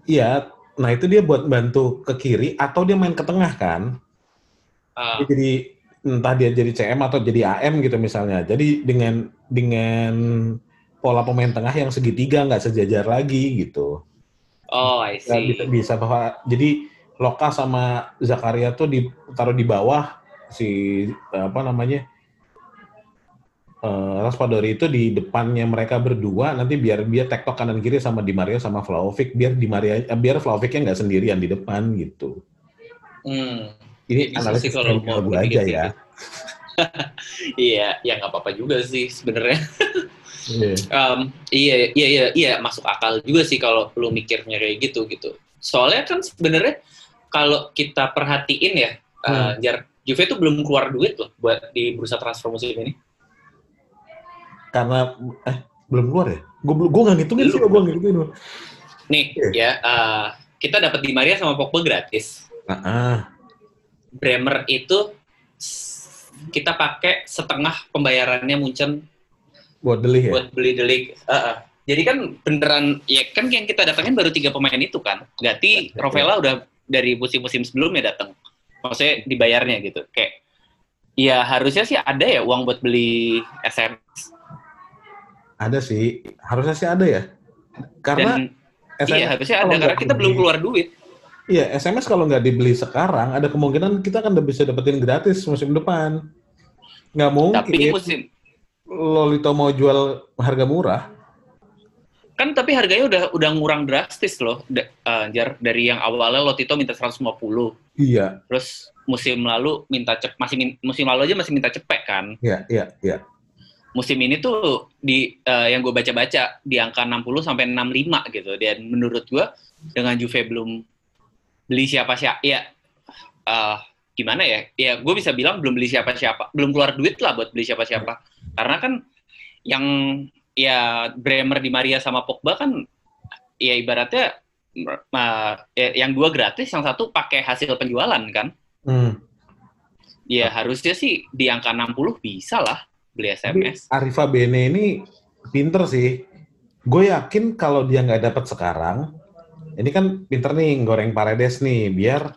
Iya, nah itu dia buat bantu ke kiri atau dia main ke tengah kan? Uh. jadi entah dia jadi CM atau jadi AM gitu misalnya. Jadi dengan dengan pola pemain tengah yang segitiga nggak sejajar lagi gitu. Oh, I see. Bisa, bisa bahwa jadi Loka sama Zakaria tuh ditaruh di bawah si apa namanya uh, Raspadori itu di depannya mereka berdua nanti biar dia tektok kanan kiri sama Di Maria sama Vlahovic biar Di Maria eh, biar Vlahovicnya nggak sendirian di depan gitu. Hmm. Ini analisis kalau mau aja ya. iya, ya nggak apa-apa juga sih sebenarnya. Yeah. Um, iya, iya, iya, iya, masuk akal juga sih kalau lu mikirnya kayak gitu gitu. Soalnya kan sebenarnya kalau kita perhatiin ya, hmm. uh, jar Juve itu belum keluar duit loh buat di bursa transfer musim ini. Karena eh belum keluar ya? Gue gue nggak ngitungin sih, gue ngitungin. Nih yeah. ya, uh, kita dapat di Maria sama Pogba gratis. Uh -uh. Bremer itu kita pakai setengah pembayarannya Munchen buat beli ya? Buat beli delik. Uh, uh. Jadi kan beneran ya kan yang kita datangin baru tiga pemain itu kan. Gati, Rovella udah dari musim-musim sebelumnya datang. Maksudnya dibayarnya gitu. Kayak ya harusnya sih ada ya uang buat beli SMS. Ada sih, harusnya sih ada ya. Karena Dan, SMS iya harusnya ada karena kita belum keluar duit. Iya, SMS kalau nggak dibeli sekarang, ada kemungkinan kita kan udah bisa dapetin gratis musim depan. Nggak mungkin. Tapi musim Lolito mau jual harga murah. Kan tapi harganya udah udah ngurang drastis loh, uh, Jar. Dari yang awalnya Lotito minta 150. Iya. Terus musim lalu minta cep masih min, musim lalu aja masih minta cepet kan? Iya, iya, iya. Musim ini tuh di uh, yang gue baca-baca di angka 60 sampai 65 gitu. Dan menurut gue dengan Juve belum beli siapa-siapa ya uh, gimana ya? Ya gue bisa bilang belum beli siapa-siapa, belum keluar duit lah buat beli siapa-siapa. Karena kan yang ya Bremer di Maria sama Pogba kan ya ibaratnya uh, ya, yang dua gratis, yang satu pakai hasil penjualan kan. Hmm. Ya harusnya sih di angka 60 bisa lah beli SMS. Arifa Bene ini pinter sih. Gue yakin kalau dia nggak dapat sekarang, ini kan pinter nih goreng paredes nih, biar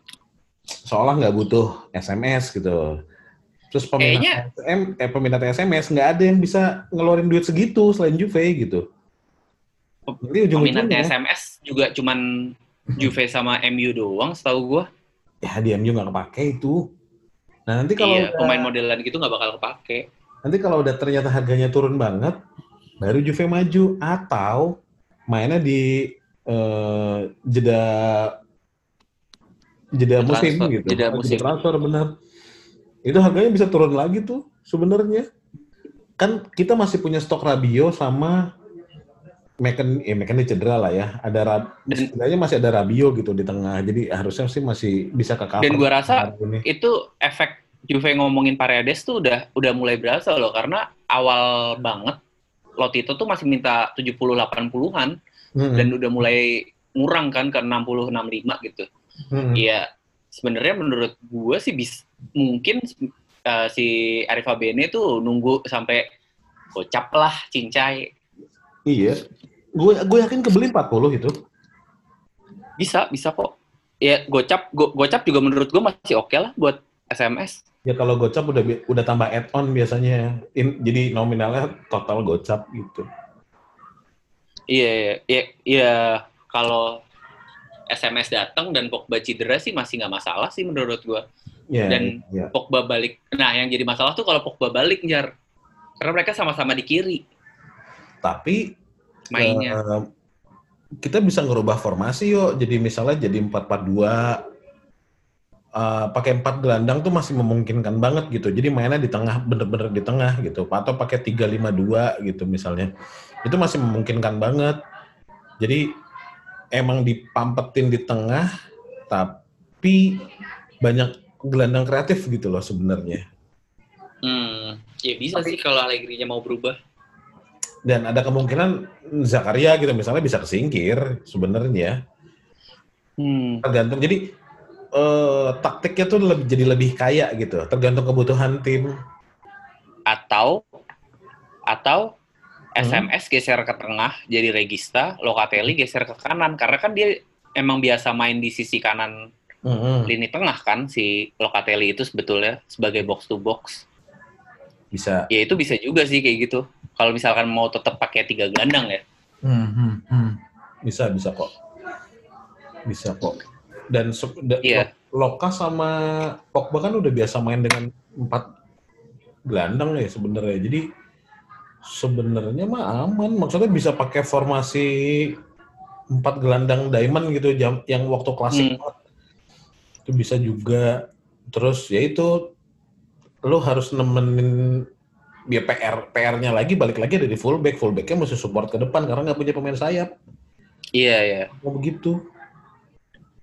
seolah nggak butuh SMS gitu. Terus peminat SM, eh, peminat SMS nggak ada yang bisa ngeluarin duit segitu selain Juve gitu. Jadi ujung peminatnya SMS juga cuman Juve sama MU doang setahu gua. Ya di MU nggak kepake itu. Nah nanti kalau iya, udah, pemain modelan gitu nggak bakal kepake. Nanti kalau udah ternyata harganya turun banget, baru Juve maju atau mainnya di uh, jeda jeda musim gitu. Jeda musim. transfer benar itu harganya bisa turun lagi tuh sebenarnya. Kan kita masih punya stok Rabio sama Meken, ya Meken cedera lah ya. Ada rab, sebenarnya masih ada Rabio gitu di tengah. Jadi harusnya sih masih bisa ke cover. Dan gua rasa itu efek Juve ngomongin Paredes tuh udah udah mulai berasa loh karena awal banget Lotito tuh masih minta 70 80-an hmm. dan udah mulai ngurang kan ke 60 65 gitu. Iya. Hmm. Sebenarnya menurut gue sih bis, mungkin uh, si Arif Bene tuh nunggu sampai gocap lah cincai. Iya. Gue gue yakin kebeli 40 itu. Bisa, bisa kok. Ya gocap go, gocap juga menurut gue masih oke okay lah buat SMS. Ya kalau gocap udah udah tambah add-on biasanya. In, jadi nominalnya total gocap gitu. Iya, iya, iya. Kalau SMS datang dan Pogba cedera sih masih nggak masalah sih menurut gue. Yeah, dan yeah. Pogba balik. Nah, yang jadi masalah tuh kalau Pogba balik, Jar. Karena mereka sama-sama di kiri Tapi mainnya. eh, kita bisa ngerubah formasi yuk. Jadi misalnya jadi 4-4-2 eh, pakai empat gelandang tuh masih memungkinkan banget gitu. Jadi mainnya di tengah bener-bener di tengah gitu. Atau pakai 3-5-2 gitu misalnya. Itu masih memungkinkan banget. Jadi emang dipampetin di tengah tapi banyak gelandang kreatif gitu loh sebenarnya. Hmm, ya bisa sih kalau Allegri-nya mau berubah. Dan ada kemungkinan Zakaria gitu misalnya bisa kesingkir sebenarnya. Hmm. Tergantung. Jadi eh, taktiknya tuh lebih, jadi lebih kaya gitu. Tergantung kebutuhan tim. Atau atau Hmm. SMS geser ke tengah jadi Regista, Locatelli geser ke kanan karena kan dia emang biasa main di sisi kanan Mm-mm. lini tengah kan si Locatelli itu sebetulnya sebagai box to box. Bisa. Ya itu bisa juga sih kayak gitu. Kalau misalkan mau tetap pakai tiga gelandang ya. Bisa bisa kok. Bisa kok. Dan Iya. Loka sama Pogba kan udah biasa main dengan empat gelandang ya sebenarnya. Jadi sebenarnya mah aman. Maksudnya bisa pakai formasi empat gelandang diamond gitu jam yang waktu klasik Hmm. banget. Itu bisa juga. Terus ya itu lo harus nemenin dia PR PR-nya lagi balik lagi dari fullback fullbacknya mesti support ke depan karena nggak punya pemain sayap Iya ya. mau begitu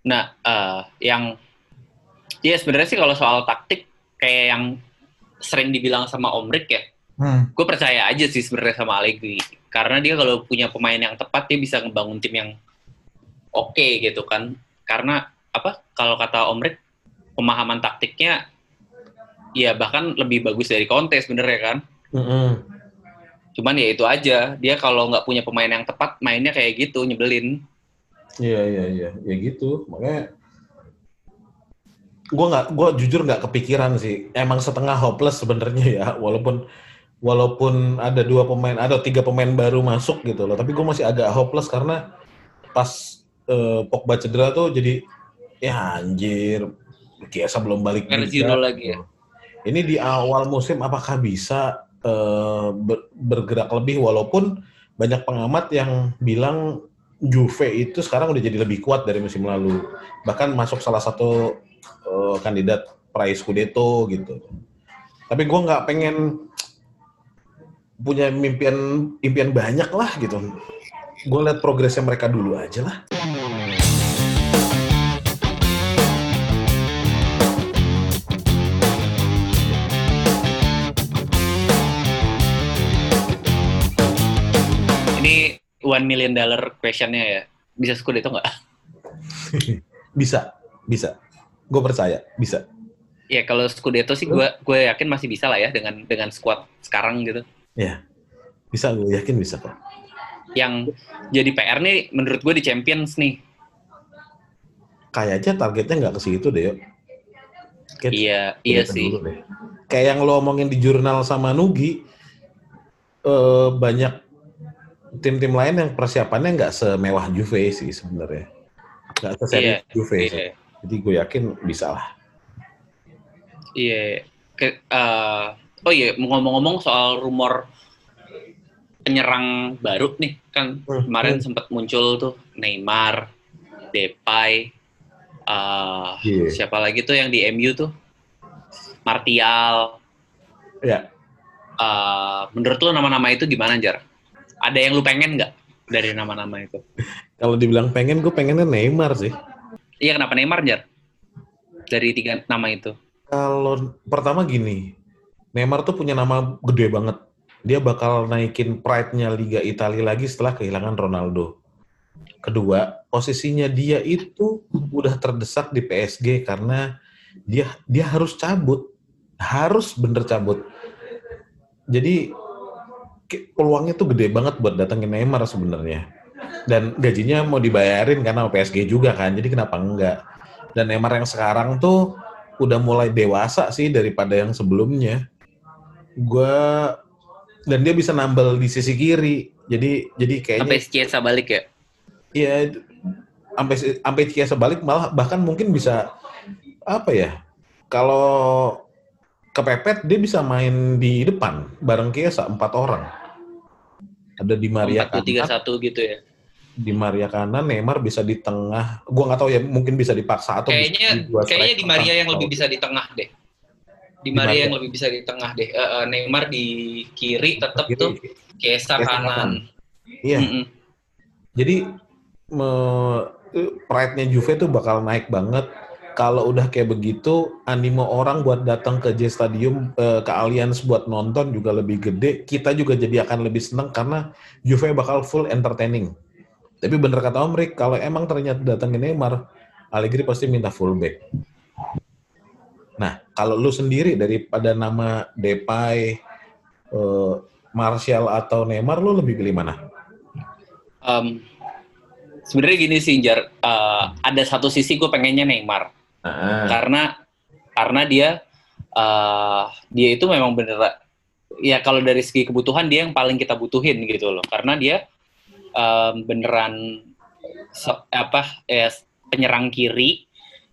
Nah, eh, yang ya sebenarnya sih kalau soal taktik kayak yang sering dibilang sama Om Rick ya, gue percaya aja sih sebenarnya sama Allegri. Karena dia kalau punya pemain yang tepat dia bisa ngebangun tim yang oke gitu kan. Karena apa kalau kata Om Rick pemahaman taktiknya ya bahkan lebih bagus dari Conte sebenarnya kan. Mm-mm. cuman ya itu aja. Dia kalau nggak punya pemain yang tepat mainnya kayak gitu nyebelin Iya iya iya, ya gitu. Makanya gue nggak, gue jujur nggak kepikiran sih. Emang setengah hopeless sebenarnya ya, walaupun walaupun ada dua pemain, ada tiga pemain baru masuk gitu loh. Tapi gue masih agak hopeless karena pas eh, Pogba cedera tuh jadi ya anjir, Kiesa belum balik R0 juga. lagi ya? Ini di awal musim apakah bisa eh, ber- bergerak lebih walaupun banyak pengamat yang bilang Juve itu sekarang udah jadi lebih kuat dari musim lalu. Bahkan masuk salah satu eh, kandidat prize Scudetto gitu. Tapi gue nggak pengen punya mimpian impian banyak lah gitu. Gue lihat progresnya mereka dulu aja lah. One million dollar questionnya ya bisa Scudetto nggak? Bisa, bisa. Gue percaya, bisa. Ya kalau Scudetto sih gue gue yakin masih bisa lah ya dengan dengan squad sekarang gitu. Ya, bisa. Gue yakin bisa kok. Yang jadi PR nih menurut gue di Champions nih. Kayaknya targetnya nggak ke situ deh, yuk. Kayak Iya iya sih. deh. Kayak yang lo omongin di jurnal sama Nugi, eh, banyak tim-tim lain yang persiapannya nggak semewah Juve sih sebenarnya. Nggak seserius Iya, Juve. sih. Iya. Jadi gue yakin bisa lah. Iya. Ke- eh, oh iya ngomong-ngomong soal rumor penyerang baru nih kan Hmm, kemarin hmm. sempat muncul tuh Neymar, Depay, eh, Iya. siapa lagi tuh yang di MU tuh Martial. Ya, Eh, menurut lo nama-nama itu gimana Jar? Ada yang lu pengen nggak dari nama-nama itu? kalau dibilang pengen, gue pengennya Neymar sih. Iya kenapa Neymar Jar? Dari tiga nama itu. Kalau pertama gini, Neymar tuh punya nama gede banget. Dia bakal naikin pride-nya Liga Italia lagi setelah kehilangan Ronaldo. Kedua, posisinya dia itu udah terdesak di PSG karena dia dia harus cabut, harus bener cabut. Jadi peluangnya tuh gede banget buat datengin Neymar sebenarnya. Dan gajinya mau dibayarin karena PSG juga kan, jadi kenapa enggak? Dan Neymar yang sekarang tuh udah mulai dewasa sih daripada yang sebelumnya. Gua dan dia bisa nambal di sisi kiri. Jadi jadi kayaknya Sampai Chiesa balik ya? Iya, sampai sampai Chiesa balik malah bahkan mungkin bisa apa ya? Kalau kepepet dia bisa main di depan bareng Kiesa empat orang. Ada di Maria Empat tiga satu gitu ya. di Maria kanan, Neymar bisa di tengah. Gua nggak tahu ya, mungkin bisa dipaksa atau Kayaknya di dua kayaknya di Maria yang lebih bisa di tengah deh. Di Di Maria Maria. yang lebih bisa di tengah deh. Eh, eh, Neymar di kiri tetap Kiri. tuh Kesa kanan. kanan. Iya. Mm-mm. Jadi me- pride-nya Juve tuh bakal naik banget. Kalau udah kayak begitu, animo orang buat datang ke J Stadium, eh, ke Allianz buat nonton juga lebih gede. Kita juga jadi akan lebih seneng karena Juve bakal full entertaining. Tapi bener kata Om Rick, kalau emang ternyata datangin Neymar, Allegri pasti minta fullback. Nah, kalau lu sendiri daripada nama Depay, eh, Martial atau Neymar, lu lebih pilih mana? Em, Sebenarnya gini sih, Jar. Eh, ada satu sisi gue pengennya Neymar. Karena karena dia eh dia itu memang bener ya kalau dari segi kebutuhan dia yang paling kita butuhin gitu loh. Karena dia em, beneran se- apa ya penyerang kiri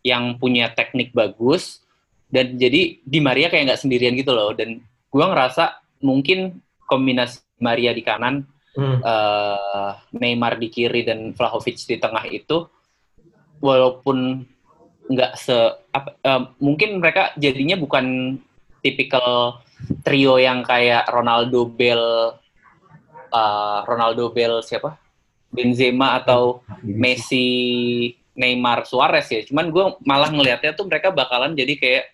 yang punya teknik bagus dan jadi di Maria kayak nggak sendirian gitu loh. Dan gua ngerasa mungkin kombinasi Maria di kanan hmm. eh, Neymar di kiri dan Vlahovic di tengah itu walaupun nggak se apa, eh, mungkin mereka jadinya bukan tipikal trio yang kayak Ronaldo Bell eh, Ronaldo Bell siapa? Benzema atau Messi Neymar Suarez ya. Cuman gue malah ngelihatnya tuh mereka bakalan jadi kayak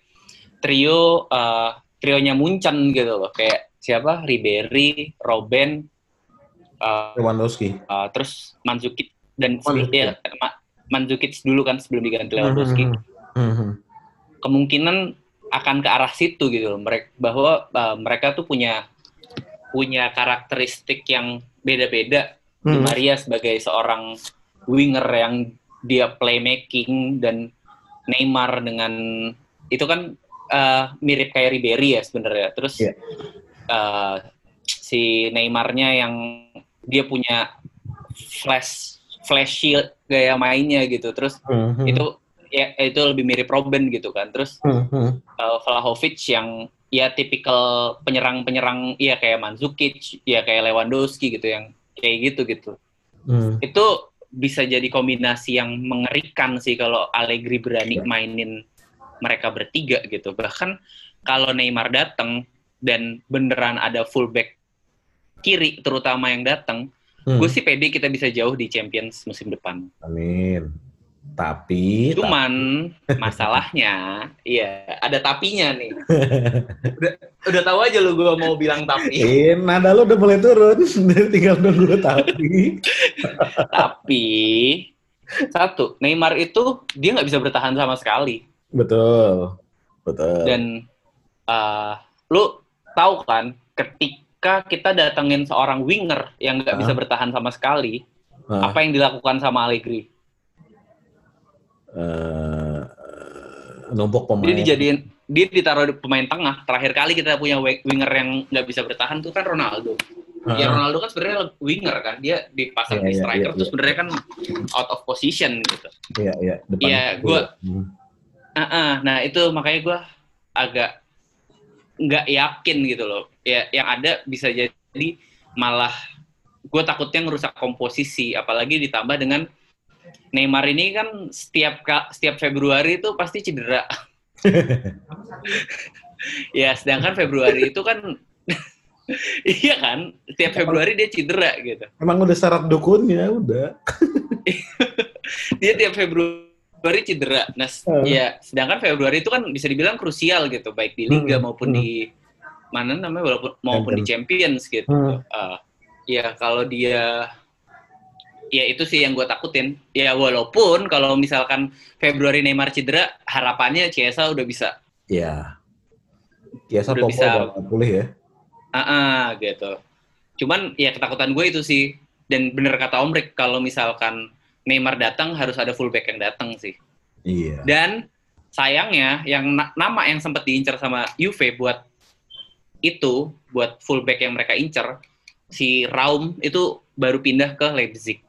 trio eh, trionya Munchen gitu loh. Kayak siapa? Ribery Robben eh, Lewandowski. Uh, terus Mandzukic dan Mandzukic. ya Mandzukic dulu kan sebelum diganti Lewandowski Mhm. kemungkinan akan ke arah situ gitu loh mereka bahwa uh, mereka tuh punya punya karakteristik yang beda-beda Di Mhm. Maria sebagai seorang winger yang dia playmaking dan Neymar dengan itu kan uh, mirip kayak Ribery ya sebenarnya terus Iya. uh, si Neymarnya yang dia punya flash flashy gaya mainnya gitu terus Mhm. itu ya itu lebih mirip Robben gitu kan terus Mhm. uh, Vlahovic yang ya tipikal penyerang-penyerang ya kayak Mandzukic ya kayak Lewandowski gitu yang kayak gitu gitu Mhm. itu bisa jadi kombinasi yang mengerikan sih kalau Allegri berani mainin mereka bertiga gitu bahkan kalau Neymar datang dan beneran ada fullback kiri terutama yang datang Mhm. gue sih pede kita bisa jauh di Champions musim depan Amin. Tapi, Cuman masalahnya, iya ada tapinya nih. Udah, udah tahu aja lu gue mau bilang tapi. tapi nada lu udah mulai turun. Tinggal nunggu tapi. tapi satu, Neymar itu dia nggak bisa bertahan sama sekali. Betul. Betul. Dan eh, lu tahu kan, ketika kita datengin seorang winger yang nggak bisa Ah. bertahan sama sekali, Nah, apa yang dilakukan sama Allegri? eh, numpuk pemain. Dia dijadiin dia ditaruh di pemain tengah. Terakhir kali kita punya wi- winger yang nggak bisa bertahan tuh kan Ronaldo. Ya Ah, Ronaldo kan sebenarnya winger kan, dia dipasang Iya, di iya, striker iya, tuh iya. sebenarnya kan out of position gitu. Iya, iya. Depan Iya, itu. gua- Hmm. Ah, nah itu makanya gue agak nggak yakin gitu loh. Ya yang ada bisa jadi malah gue takutnya ngerusak komposisi, apalagi ditambah dengan Neymar ini kan setiap setiap Februari itu pasti cedera. ya sedangkan Februari itu kan iya kan setiap Februari dia cedera gitu. Emang udah syarat dukunnya, udah. dia tiap Februari cedera. Nah, Hmm. ya sedangkan Februari itu kan bisa dibilang krusial gitu, baik di liga Hmm, maupun hmm. di mana namanya walaupun maupun di Champions gitu. Hmm. Ah, ya kalau dia ya itu sih yang gue takutin. Ya walaupun kalau misalkan Februari Neymar cedera, harapannya Chiesa udah bisa Iya. Biasa Udah bisa. pulih ya. ah ah, gitu. Cuman ya ketakutan gue itu sih. Dan bener kata Om Rick, kalau misalkan Neymar datang harus ada fullback yang datang sih. Iya. Dan sayangnya yang na- nama yang sempat diincar sama Juve buat itu buat fullback yang mereka incer si Raum itu baru pindah ke Leipzig.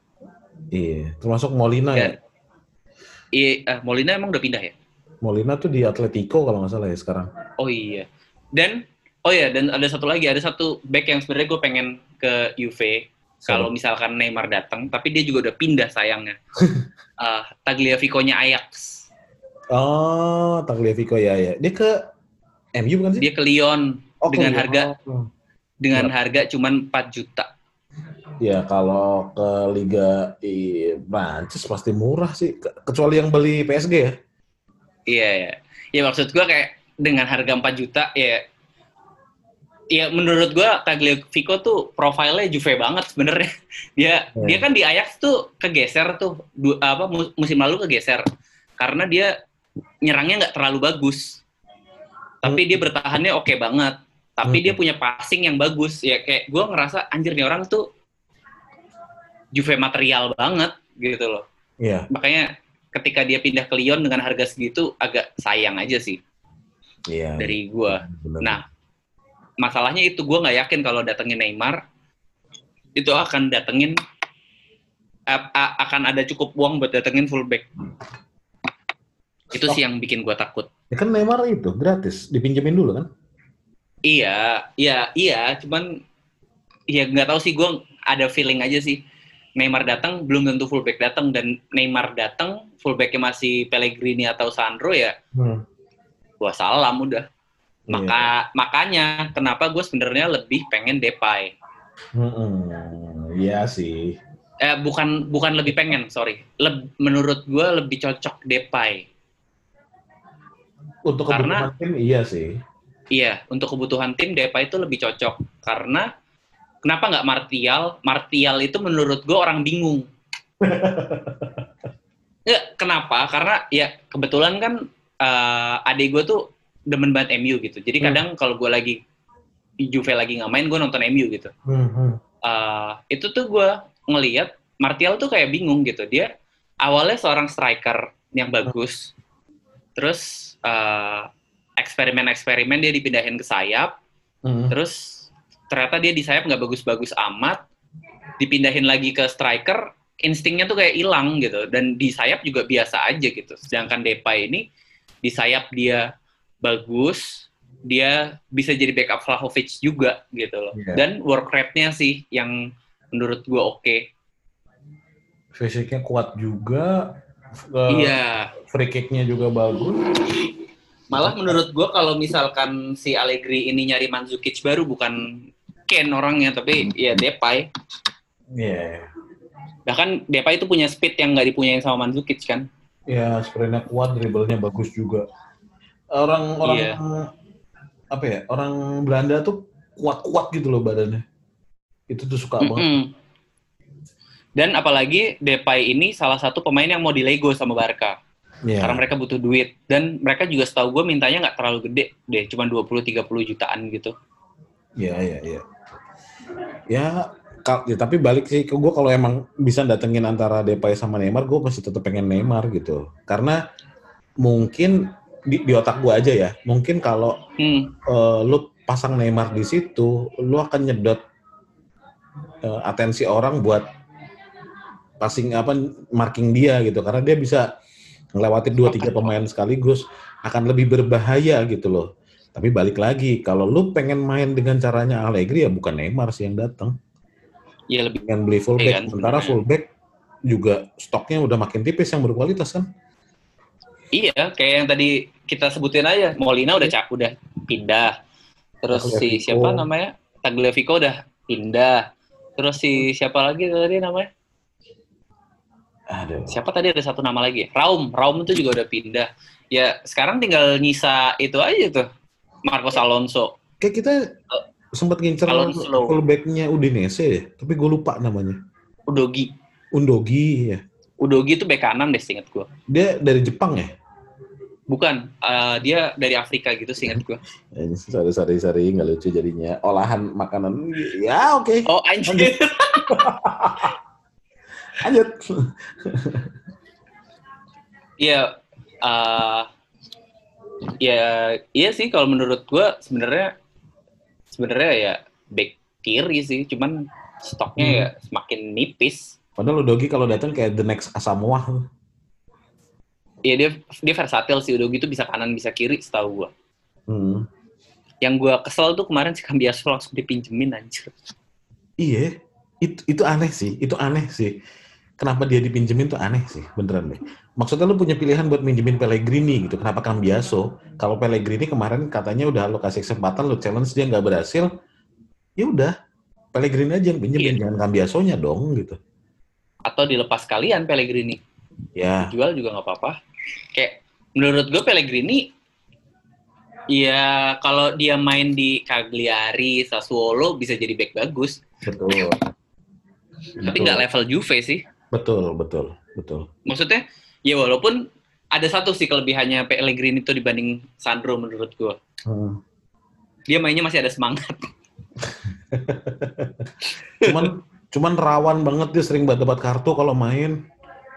Iya. Termasuk Molina ya. Dan i- eh, Molina emang udah pindah ya? Molina tuh di Atletico kalau nggak salah ya sekarang. Oh iya. Dan oh ya, dan ada satu lagi, ada satu back yang sebenarnya gue pengen ke UV kalau misalkan Neymar datang, tapi dia juga udah pindah sayangnya. uh, Tagliafico-nya Ajax. Oh, Tagliafico ya ya. Dia ke MU bukan sih? Dia ke Lyon oh, dengan harga oh. dengan Berapa? harga cuman 4 juta. Ya kalau ke Liga di Prancis pasti murah sih, kecuali yang beli PSG ya. Iya ya. Ya maksud gua kayak dengan harga 4 juta ya ya menurut gue Tagliafico tuh profilnya Juve banget sebenarnya. Dia hmm. dia kan di Ajax tuh kegeser tuh du, apa musim lalu kegeser karena dia nyerangnya nggak terlalu bagus. Tapi hmm. dia bertahannya oke okay banget. Tapi hmm. dia punya passing yang bagus. Ya kayak gue ngerasa anjir nih orang tuh Juve material banget gitu loh. Iya. Yeah. Makanya ketika dia pindah ke Lyon dengan harga segitu agak sayang aja sih. Iya. Yeah. Dari gue. Nah, masalahnya itu gue nggak yakin kalau datengin Neymar itu akan datengin akan ada cukup uang buat datengin fullback. Itu sih yang bikin gue takut. Ya kan Neymar itu gratis, dipinjemin dulu kan? Iya, iya, iya. Cuman ya nggak tahu sih gue ada feeling aja sih. Neymar datang belum tentu fullback datang dan Neymar datang fullbacknya masih Pellegrini atau Sandro ya. Hmm. Gua salam udah. Maka yeah. makanya kenapa gue sebenarnya lebih pengen Depay. Hmm, iya sih. Eh bukan bukan lebih pengen, sorry. Leb, menurut gue lebih cocok Depay. Untuk kebutuhan karena, tim iya sih. Iya, untuk kebutuhan tim Depay itu lebih cocok karena kenapa nggak Martial? Martial itu menurut gue orang bingung. ya, kenapa? Karena ya kebetulan kan uh, adik gue tuh demen banget MU gitu. Jadi hmm. kadang kalau gue lagi Juve lagi nggak main, gue nonton MU gitu. Hmm. Uh, itu tuh gue ngelihat Martial tuh kayak bingung gitu. Dia awalnya seorang striker yang bagus, terus uh, eksperimen-eksperimen dia dipindahin ke sayap, hmm. terus ternyata dia di sayap nggak bagus-bagus amat, dipindahin lagi ke striker, instingnya tuh kayak hilang gitu. Dan di sayap juga biasa aja gitu. Sedangkan Depay ini di sayap dia bagus, dia bisa jadi backup Vlahovic juga gitu loh. Yeah. Dan work rate-nya sih yang menurut gue oke. Okay. Fisiknya kuat juga. iya. Free kick-nya juga bagus. Malah menurut gue kalau misalkan si Allegri ini nyari Mandzukic baru bukan Ken orangnya, tapi ya Depay. Iya. Yeah. Bahkan Depay itu punya speed yang nggak dipunyain sama Mandzukic kan? Ya, sprintnya kuat, dribblenya bagus juga orang-orang iya. apa ya orang Belanda tuh kuat-kuat gitu loh badannya itu tuh suka mm -hmm. banget dan apalagi Depay ini salah satu pemain yang mau dilego sama Barca yeah. karena mereka butuh duit dan mereka juga setahu gue mintanya nggak terlalu gede deh cuma 20-30 jutaan gitu Iya, iya, iya. Ya, ya, tapi balik sih ke gue kalau emang bisa datengin antara Depay sama Neymar, gue masih tetap pengen Neymar gitu. Karena mungkin di, di otak gue aja ya. Mungkin kalau hmm. uh, lu pasang Neymar di situ lu akan nyedot uh, atensi orang buat passing apa marking dia gitu. Karena dia bisa ngelewatin dua tiga pemain sekaligus akan lebih berbahaya gitu loh. Tapi balik lagi kalau lu pengen main dengan caranya Allegri ya bukan Neymar sih yang datang ya lebih pengen beli fullback. Iya kan, sementara fullback juga stoknya udah makin tipis yang berkualitas kan Iya, kayak yang tadi kita sebutin aja, Molina udah cak udah pindah. Terus si siapa namanya? Tagliafico udah pindah. Terus si siapa lagi tadi namanya? Aduh. Siapa tadi ada satu nama lagi? Raum, Raum itu juga udah pindah. Ya, sekarang tinggal nyisa itu aja tuh. Marcos Alonso. Kayak kita uh, sempat ngincer fullback-nya Udinese ya, tapi gue lupa namanya. Udogi. Undogi ya. Udogi itu bek kanan deh, singkat gue. Dia dari Jepang ya? Bukan, uh, dia dari Afrika gitu singkat gue. sorry, sorry, sorry, nggak lucu jadinya. Olahan makanan, ya oke. Okay. Oh anjir. Lanjut. Iya, uh, ya iya sih kalau menurut gue sebenarnya sebenarnya ya back kiri sih, cuman stoknya hmm. ya semakin nipis. Padahal Udogi kalau datang kayak the next Asamoah. Iya dia dia versatil sih udah gitu bisa kanan bisa kiri setahu gua. Hmm. yang gue kesel tuh kemarin si Cambiaso langsung dipinjemin anjir. Iya, itu itu aneh sih, itu aneh sih. Kenapa dia dipinjemin tuh aneh sih, beneran deh. Maksudnya lu punya pilihan buat minjemin Pellegrini gitu, kenapa Cambiaso? Kalau Pellegrini kemarin katanya udah lo kasih kesempatan, lo challenge dia nggak berhasil, ya udah, Pellegrini aja yang pinjemin, Iya. jangan Cambiasonya dong gitu. Atau dilepas kalian Pellegrini. Ya, Jual juga nggak apa-apa. Kayak menurut gue Pellegrini ya kalau dia main di Cagliari, Sassuolo bisa jadi back bagus. betul. Tapi nggak level Juve sih. Betul, betul, betul. Maksudnya ya walaupun ada satu sih kelebihannya Pellegrini itu dibanding Sandro menurut gue. Hmm. Dia mainnya masih ada semangat. Cuman cuman rawan banget dia sering dapat kartu kalau main.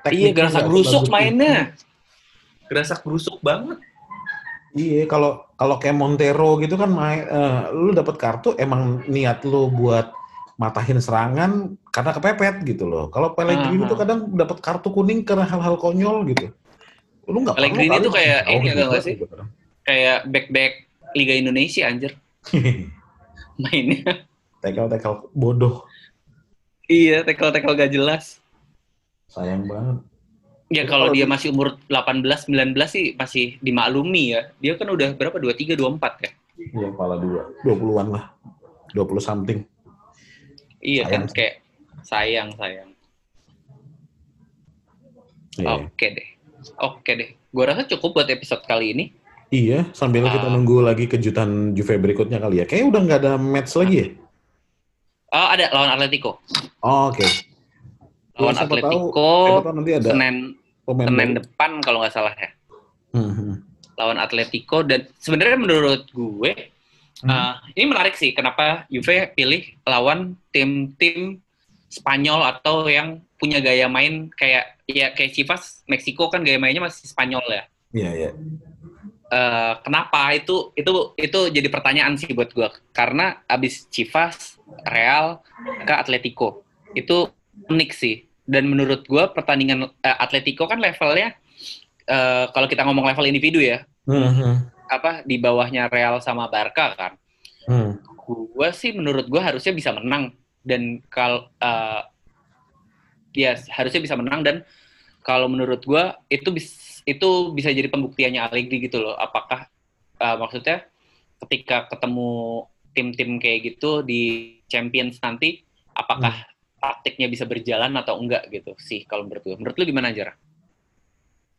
iya, Tekniknya nggak berusuk sebagus mainnya. Gerasak berusuk banget. Iya, kalau kalau kayak Montero gitu kan eh, lu dapat kartu emang niat lu buat matahin serangan karena kepepet gitu loh. Kalau Pellegrini Aha. tuh kadang dapat kartu kuning karena hal-hal konyol gitu. Lu nggak Pellegrini tuh kayak ini gitu, agak nggak sih? gitu. Kayak back-back Liga Indonesia anjir mainnya. Tekel-tekel bodoh, iya, tackle-tackle gak jelas. sayang banget. Ya kalau kalau dia di- masih umur 18 19 sih masih dimaklumi ya. Dia kan udah berapa 23 24 ya. Iya, kepala dua, 20-an lah. 20 something. Iya Sayang kan kayak sayang sayang. Iya. Oke deh. Oke deh. Gua rasa cukup buat episode kali ini. Iya, sambil kita Ah. nunggu lagi kejutan Juve berikutnya kali ya. Kayaknya udah nggak ada match lagi ya? Oh, ada lawan Atletico. Oh, Oke. Lawan Ya, siapa tahu- Atletico Siapa tahu nanti ada Senin pemain baru. depan kalau nggak salah ya. Hmm. Lawan Atletico dan sebenarnya menurut gue Hmm. uh, ini menarik sih kenapa Juve pilih lawan tim-tim Spanyol atau yang punya gaya main kayak ya kayak Chivas Meksiko kan gaya mainnya masih Spanyol ya. Iya, iya. Eh, kenapa itu itu itu jadi pertanyaan sih buat gue karena abis Chivas Real ke Atletico itu unik sih dan menurut gue pertandingan eh, Atletico kan levelnya eh, kalau kita ngomong level individu ya Hmm, hmm. apa di bawahnya Real sama Barca kan Hmm. gue sih menurut gue harusnya bisa menang dan kalau eh, ya harusnya bisa menang dan kalau menurut gue itu bis, itu bisa jadi pembuktiannya Allegri gitu loh apakah eh, maksudnya ketika ketemu tim-tim kayak gitu di Champions nanti apakah taktiknya bisa berjalan atau enggak gitu sih kalau menurut gue menurut lu gimana Jar?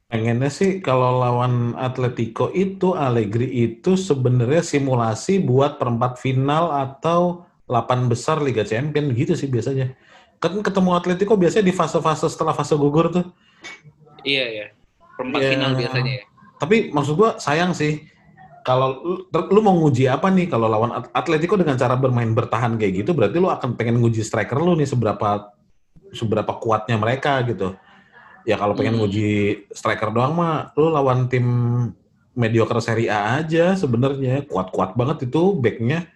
Pengennya sih kalau lawan Atletico itu Allegri itu sebenarnya simulasi buat perempat final atau 8 besar Liga Champion gitu sih biasanya. Kan ketemu Atletico biasanya di fase-fase setelah fase gugur tuh. Iya ya perempat Iya. final biasanya ya. Tapi maksud gua sayang sih kalau lu, mau nguji apa nih kalau lawan At- Atletico dengan cara bermain bertahan kayak gitu berarti lu akan pengen nguji striker lu nih seberapa seberapa kuatnya mereka gitu. Ya kalau pengen Hmm. nguji striker doang mah lu lawan tim mediocre Serie A aja sebenarnya kuat-kuat banget itu backnya.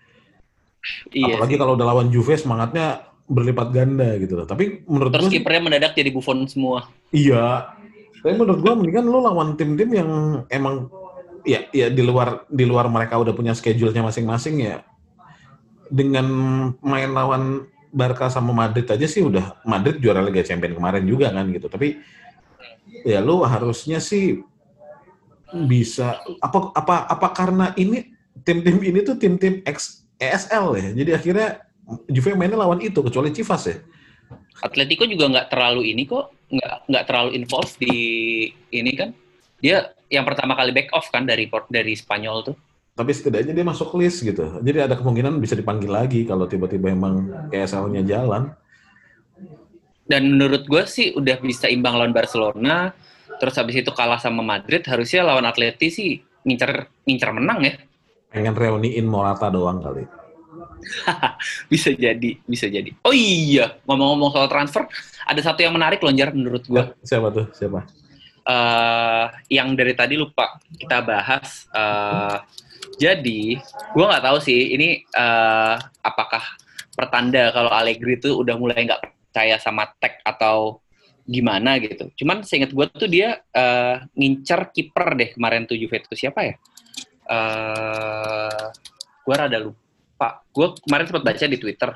Iya. Apalagi sih. kalau udah lawan Juve semangatnya berlipat ganda gitu loh. Tapi menurut Terus kipernya mendadak jadi Buffon semua. Iya. Tapi menurut gua mendingan lu lawan tim-tim yang emang ya ya di luar di luar mereka udah punya schedule-nya masing-masing ya. Dengan main lawan Barca sama Madrid aja sih udah Madrid juara Liga Champions kemarin juga kan gitu. Tapi ya lu harusnya sih bisa apa apa apa karena ini tim-tim ini tuh tim-tim ex ESL ya. Jadi akhirnya Juve mainnya lawan itu kecuali Chivas ya. Atletico juga nggak terlalu ini kok, nggak nggak terlalu involved di ini kan. Dia yang pertama kali back off kan dari dari Spanyol tuh. tapi setidaknya dia masuk list gitu. Jadi ada kemungkinan bisa dipanggil lagi kalau tiba-tiba emang ESL-nya jalan. Dan menurut gue sih udah bisa imbang lawan Barcelona, terus habis itu kalah sama Madrid, harusnya lawan Atleti sih ngincer ngincer menang ya. Pengen reuniin Morata doang kali. Bisa jadi, bisa jadi. Oh iya, ngomong-ngomong soal transfer, ada satu yang menarik lonjar menurut gue. Siapa tuh? Siapa? Eh yang dari tadi lupa kita bahas. eh jadi, gue nggak tahu sih ini eh apakah pertanda kalau Allegri itu udah mulai nggak percaya sama Tech atau gimana gitu. Cuman seingat gue tuh dia eh ngincer kiper deh kemarin tuh Juve itu siapa ya? Eh gue rada lupa. Gue kemarin sempat baca di Twitter.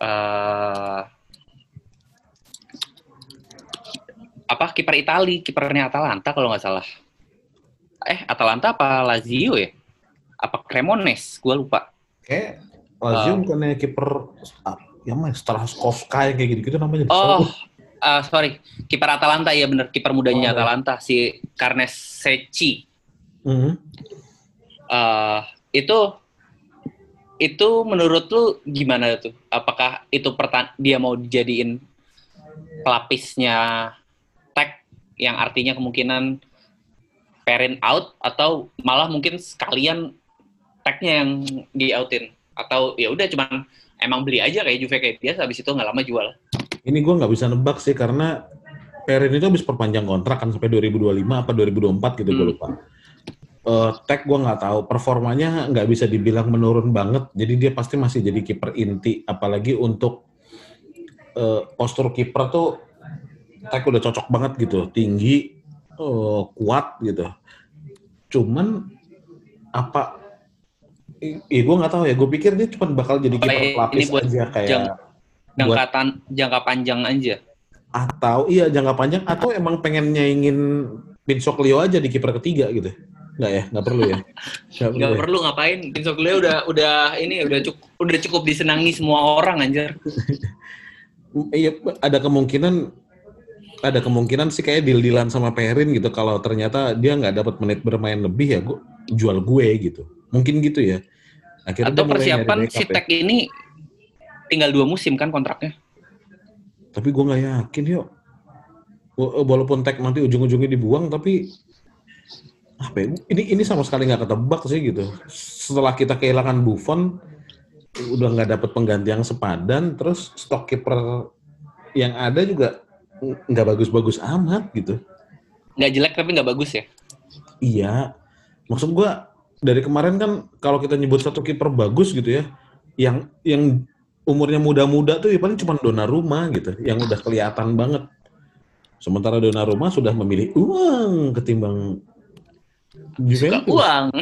Uh, apa kiper Itali, kipernya Atalanta kalau nggak salah. Eh, Atalanta apa Lazio ya? Apa Cremones? Gue lupa. Kayak Lazio uh, bukannya kiper yang mana Strahovska kayak gitu-gitu namanya. Oh, uh, sorry, kiper Atalanta ya bener, kiper mudanya oh. Atalanta si Carnes Secchi. Mm -hmm. uh, itu itu menurut lu gimana tuh? Apakah itu pertan dia mau dijadiin pelapisnya yang artinya kemungkinan parent out atau malah mungkin sekalian tagnya yang di outin atau ya udah cuman emang beli aja kayak Juve kayak biasa habis itu nggak lama jual. Ini gue nggak bisa nebak sih karena Perin itu habis perpanjang kontrak kan sampai 2025 apa 2024 gitu hmm. gue lupa. Uh, tag gue nggak tahu performanya nggak bisa dibilang menurun banget jadi dia pasti masih jadi kiper inti apalagi untuk uh, postur kiper tuh tag udah cocok banget gitu tinggi uh, kuat gitu cuman apa Iya, gue nggak tahu ya. Gue pikir dia cuma bakal jadi kiper pelapis buat aja kayak jang, jangka buat, jangka panjang aja. Atau iya jangka panjang atau emang pengen nyaingin Leo aja di kiper ketiga gitu. Nggak ya, nggak perlu ya. Nggak, nggak perlu, ya. ngapain? Leo udah udah ini udah cukup udah cukup disenangi semua orang anjir. iya, ada kemungkinan ada kemungkinan sih kayak deal-dealan sama Perin gitu kalau ternyata dia nggak dapat menit bermain lebih ya gue jual gue gitu Mungkin gitu ya. Akhirnya Atau persiapan si Tech ya. ini tinggal dua musim kan kontraknya? Tapi gue nggak yakin yuk. Walaupun Tech nanti ujung-ujungnya dibuang, tapi apa ya? Ini ini sama sekali nggak ketebak sih gitu. Setelah kita kehilangan Buffon, udah nggak dapat pengganti yang sepadan, terus stok kiper yang ada juga nggak bagus-bagus amat gitu. Nggak jelek tapi nggak bagus ya? Iya. Maksud gue dari kemarin kan kalau kita nyebut satu kiper bagus gitu ya, yang yang umurnya muda-muda tuh ya paling cuma Donnarumma gitu, yang udah kelihatan banget. Sementara Donnarumma sudah memilih uang ketimbang Juventus. uang.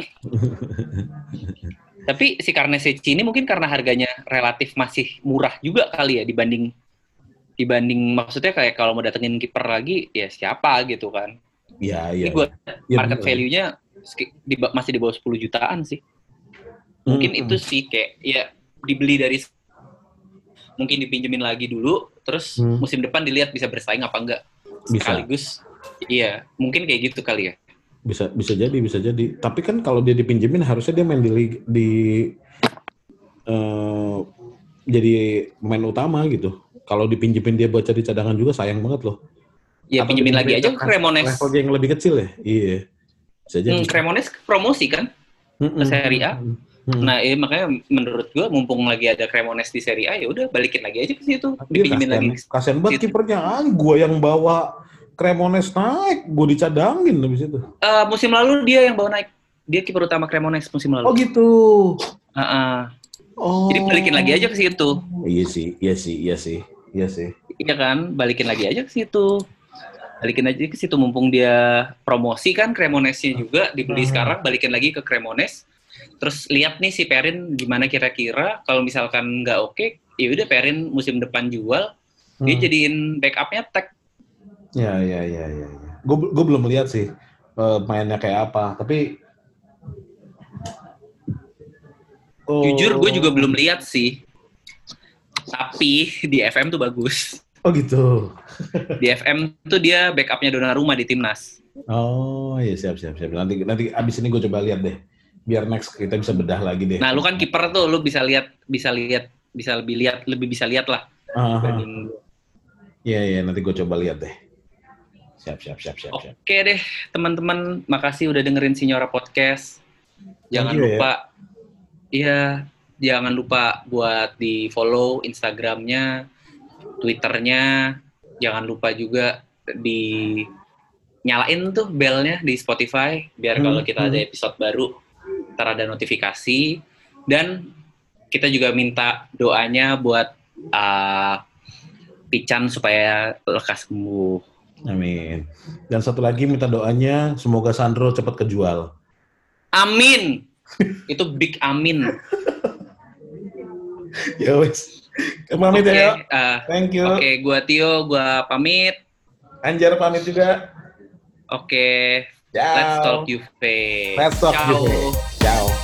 Tapi si Carnesecchi ini mungkin karena harganya relatif masih murah juga kali ya dibanding dibanding maksudnya kayak kalau mau datengin kiper lagi ya siapa gitu kan. Iya, iya. Ini gue ya, market value-nya di, masih di bawah 10 jutaan sih. Mungkin hmm. itu sih kayak ya dibeli dari mungkin dipinjemin lagi dulu, terus hmm. musim depan dilihat bisa bersaing apa enggak. Bisa. Sekaligus iya, mungkin kayak gitu kali ya. Bisa bisa jadi, bisa jadi. Tapi kan kalau dia dipinjemin harusnya dia main di di uh, jadi pemain utama gitu. Kalau dipinjemin dia buat jadi cadangan juga sayang banget loh. Iya, pinjemin lagi aja ke Cremonese. Level yang lebih kecil ya? Iya. Bisa jadi. Hmm, Cremonese promosi kan mm ke Serie A. Hmm. Nah, eh, makanya menurut gua mumpung lagi ada Cremonese di Serie A, ya udah balikin lagi aja ke situ, dipinjemin lagi. Kasian banget kipernya, ah, gua yang bawa Cremonese naik, gua dicadangin habis itu. Uh, musim lalu dia yang bawa naik. Dia kiper utama Cremonese musim lalu. Oh gitu. Uh -uh. Oh. Jadi balikin lagi aja ke situ. Iya sih, iya sih, iya sih, iya sih. Iya kan, balikin lagi aja ke situ balikin aja ke situ mumpung dia promosi kan Cremonesnya juga dibeli hmm. sekarang balikin lagi ke Cremones terus lihat nih si Perin gimana kira-kira kalau misalkan nggak oke okay, ya udah Perin musim depan jual hmm. dia jadiin backupnya tag ya ya ya ya, ya. gue belum lihat sih uh, mainnya kayak apa tapi oh. jujur gue juga belum lihat sih tapi di FM tuh bagus Oh gitu. di FM tuh dia backupnya Donnarumma di timnas. Oh iya siap siap siap. Nanti nanti abis ini gue coba lihat deh. Biar next kita bisa bedah lagi deh. Nah lu kan kiper tuh, lu bisa lihat bisa lihat bisa lebih lihat lebih bisa lihat lah. Iya iya nanti gue coba lihat deh. Siap siap siap siap. Oke siap. deh teman-teman, makasih udah dengerin Sinyora Podcast. Jangan ya. lupa, iya ya, jangan lupa buat di follow Instagramnya Twitternya jangan lupa juga di nyalain tuh belnya di Spotify biar hmm. kalau kita ada hmm. episode baru ntar ada notifikasi dan kita juga minta doanya buat uh, Pican supaya lekas sembuh. Amin. Dan satu lagi minta doanya semoga Sandro cepat kejual. Amin. Itu big amin. ya wes. Pamit Oke, ya. Eh, Thank you. Oke, gua Tio, gua pamit. Anjar pamit juga. Oke, Ciao. let's talk Juve. Let's talk Ciao. Juve.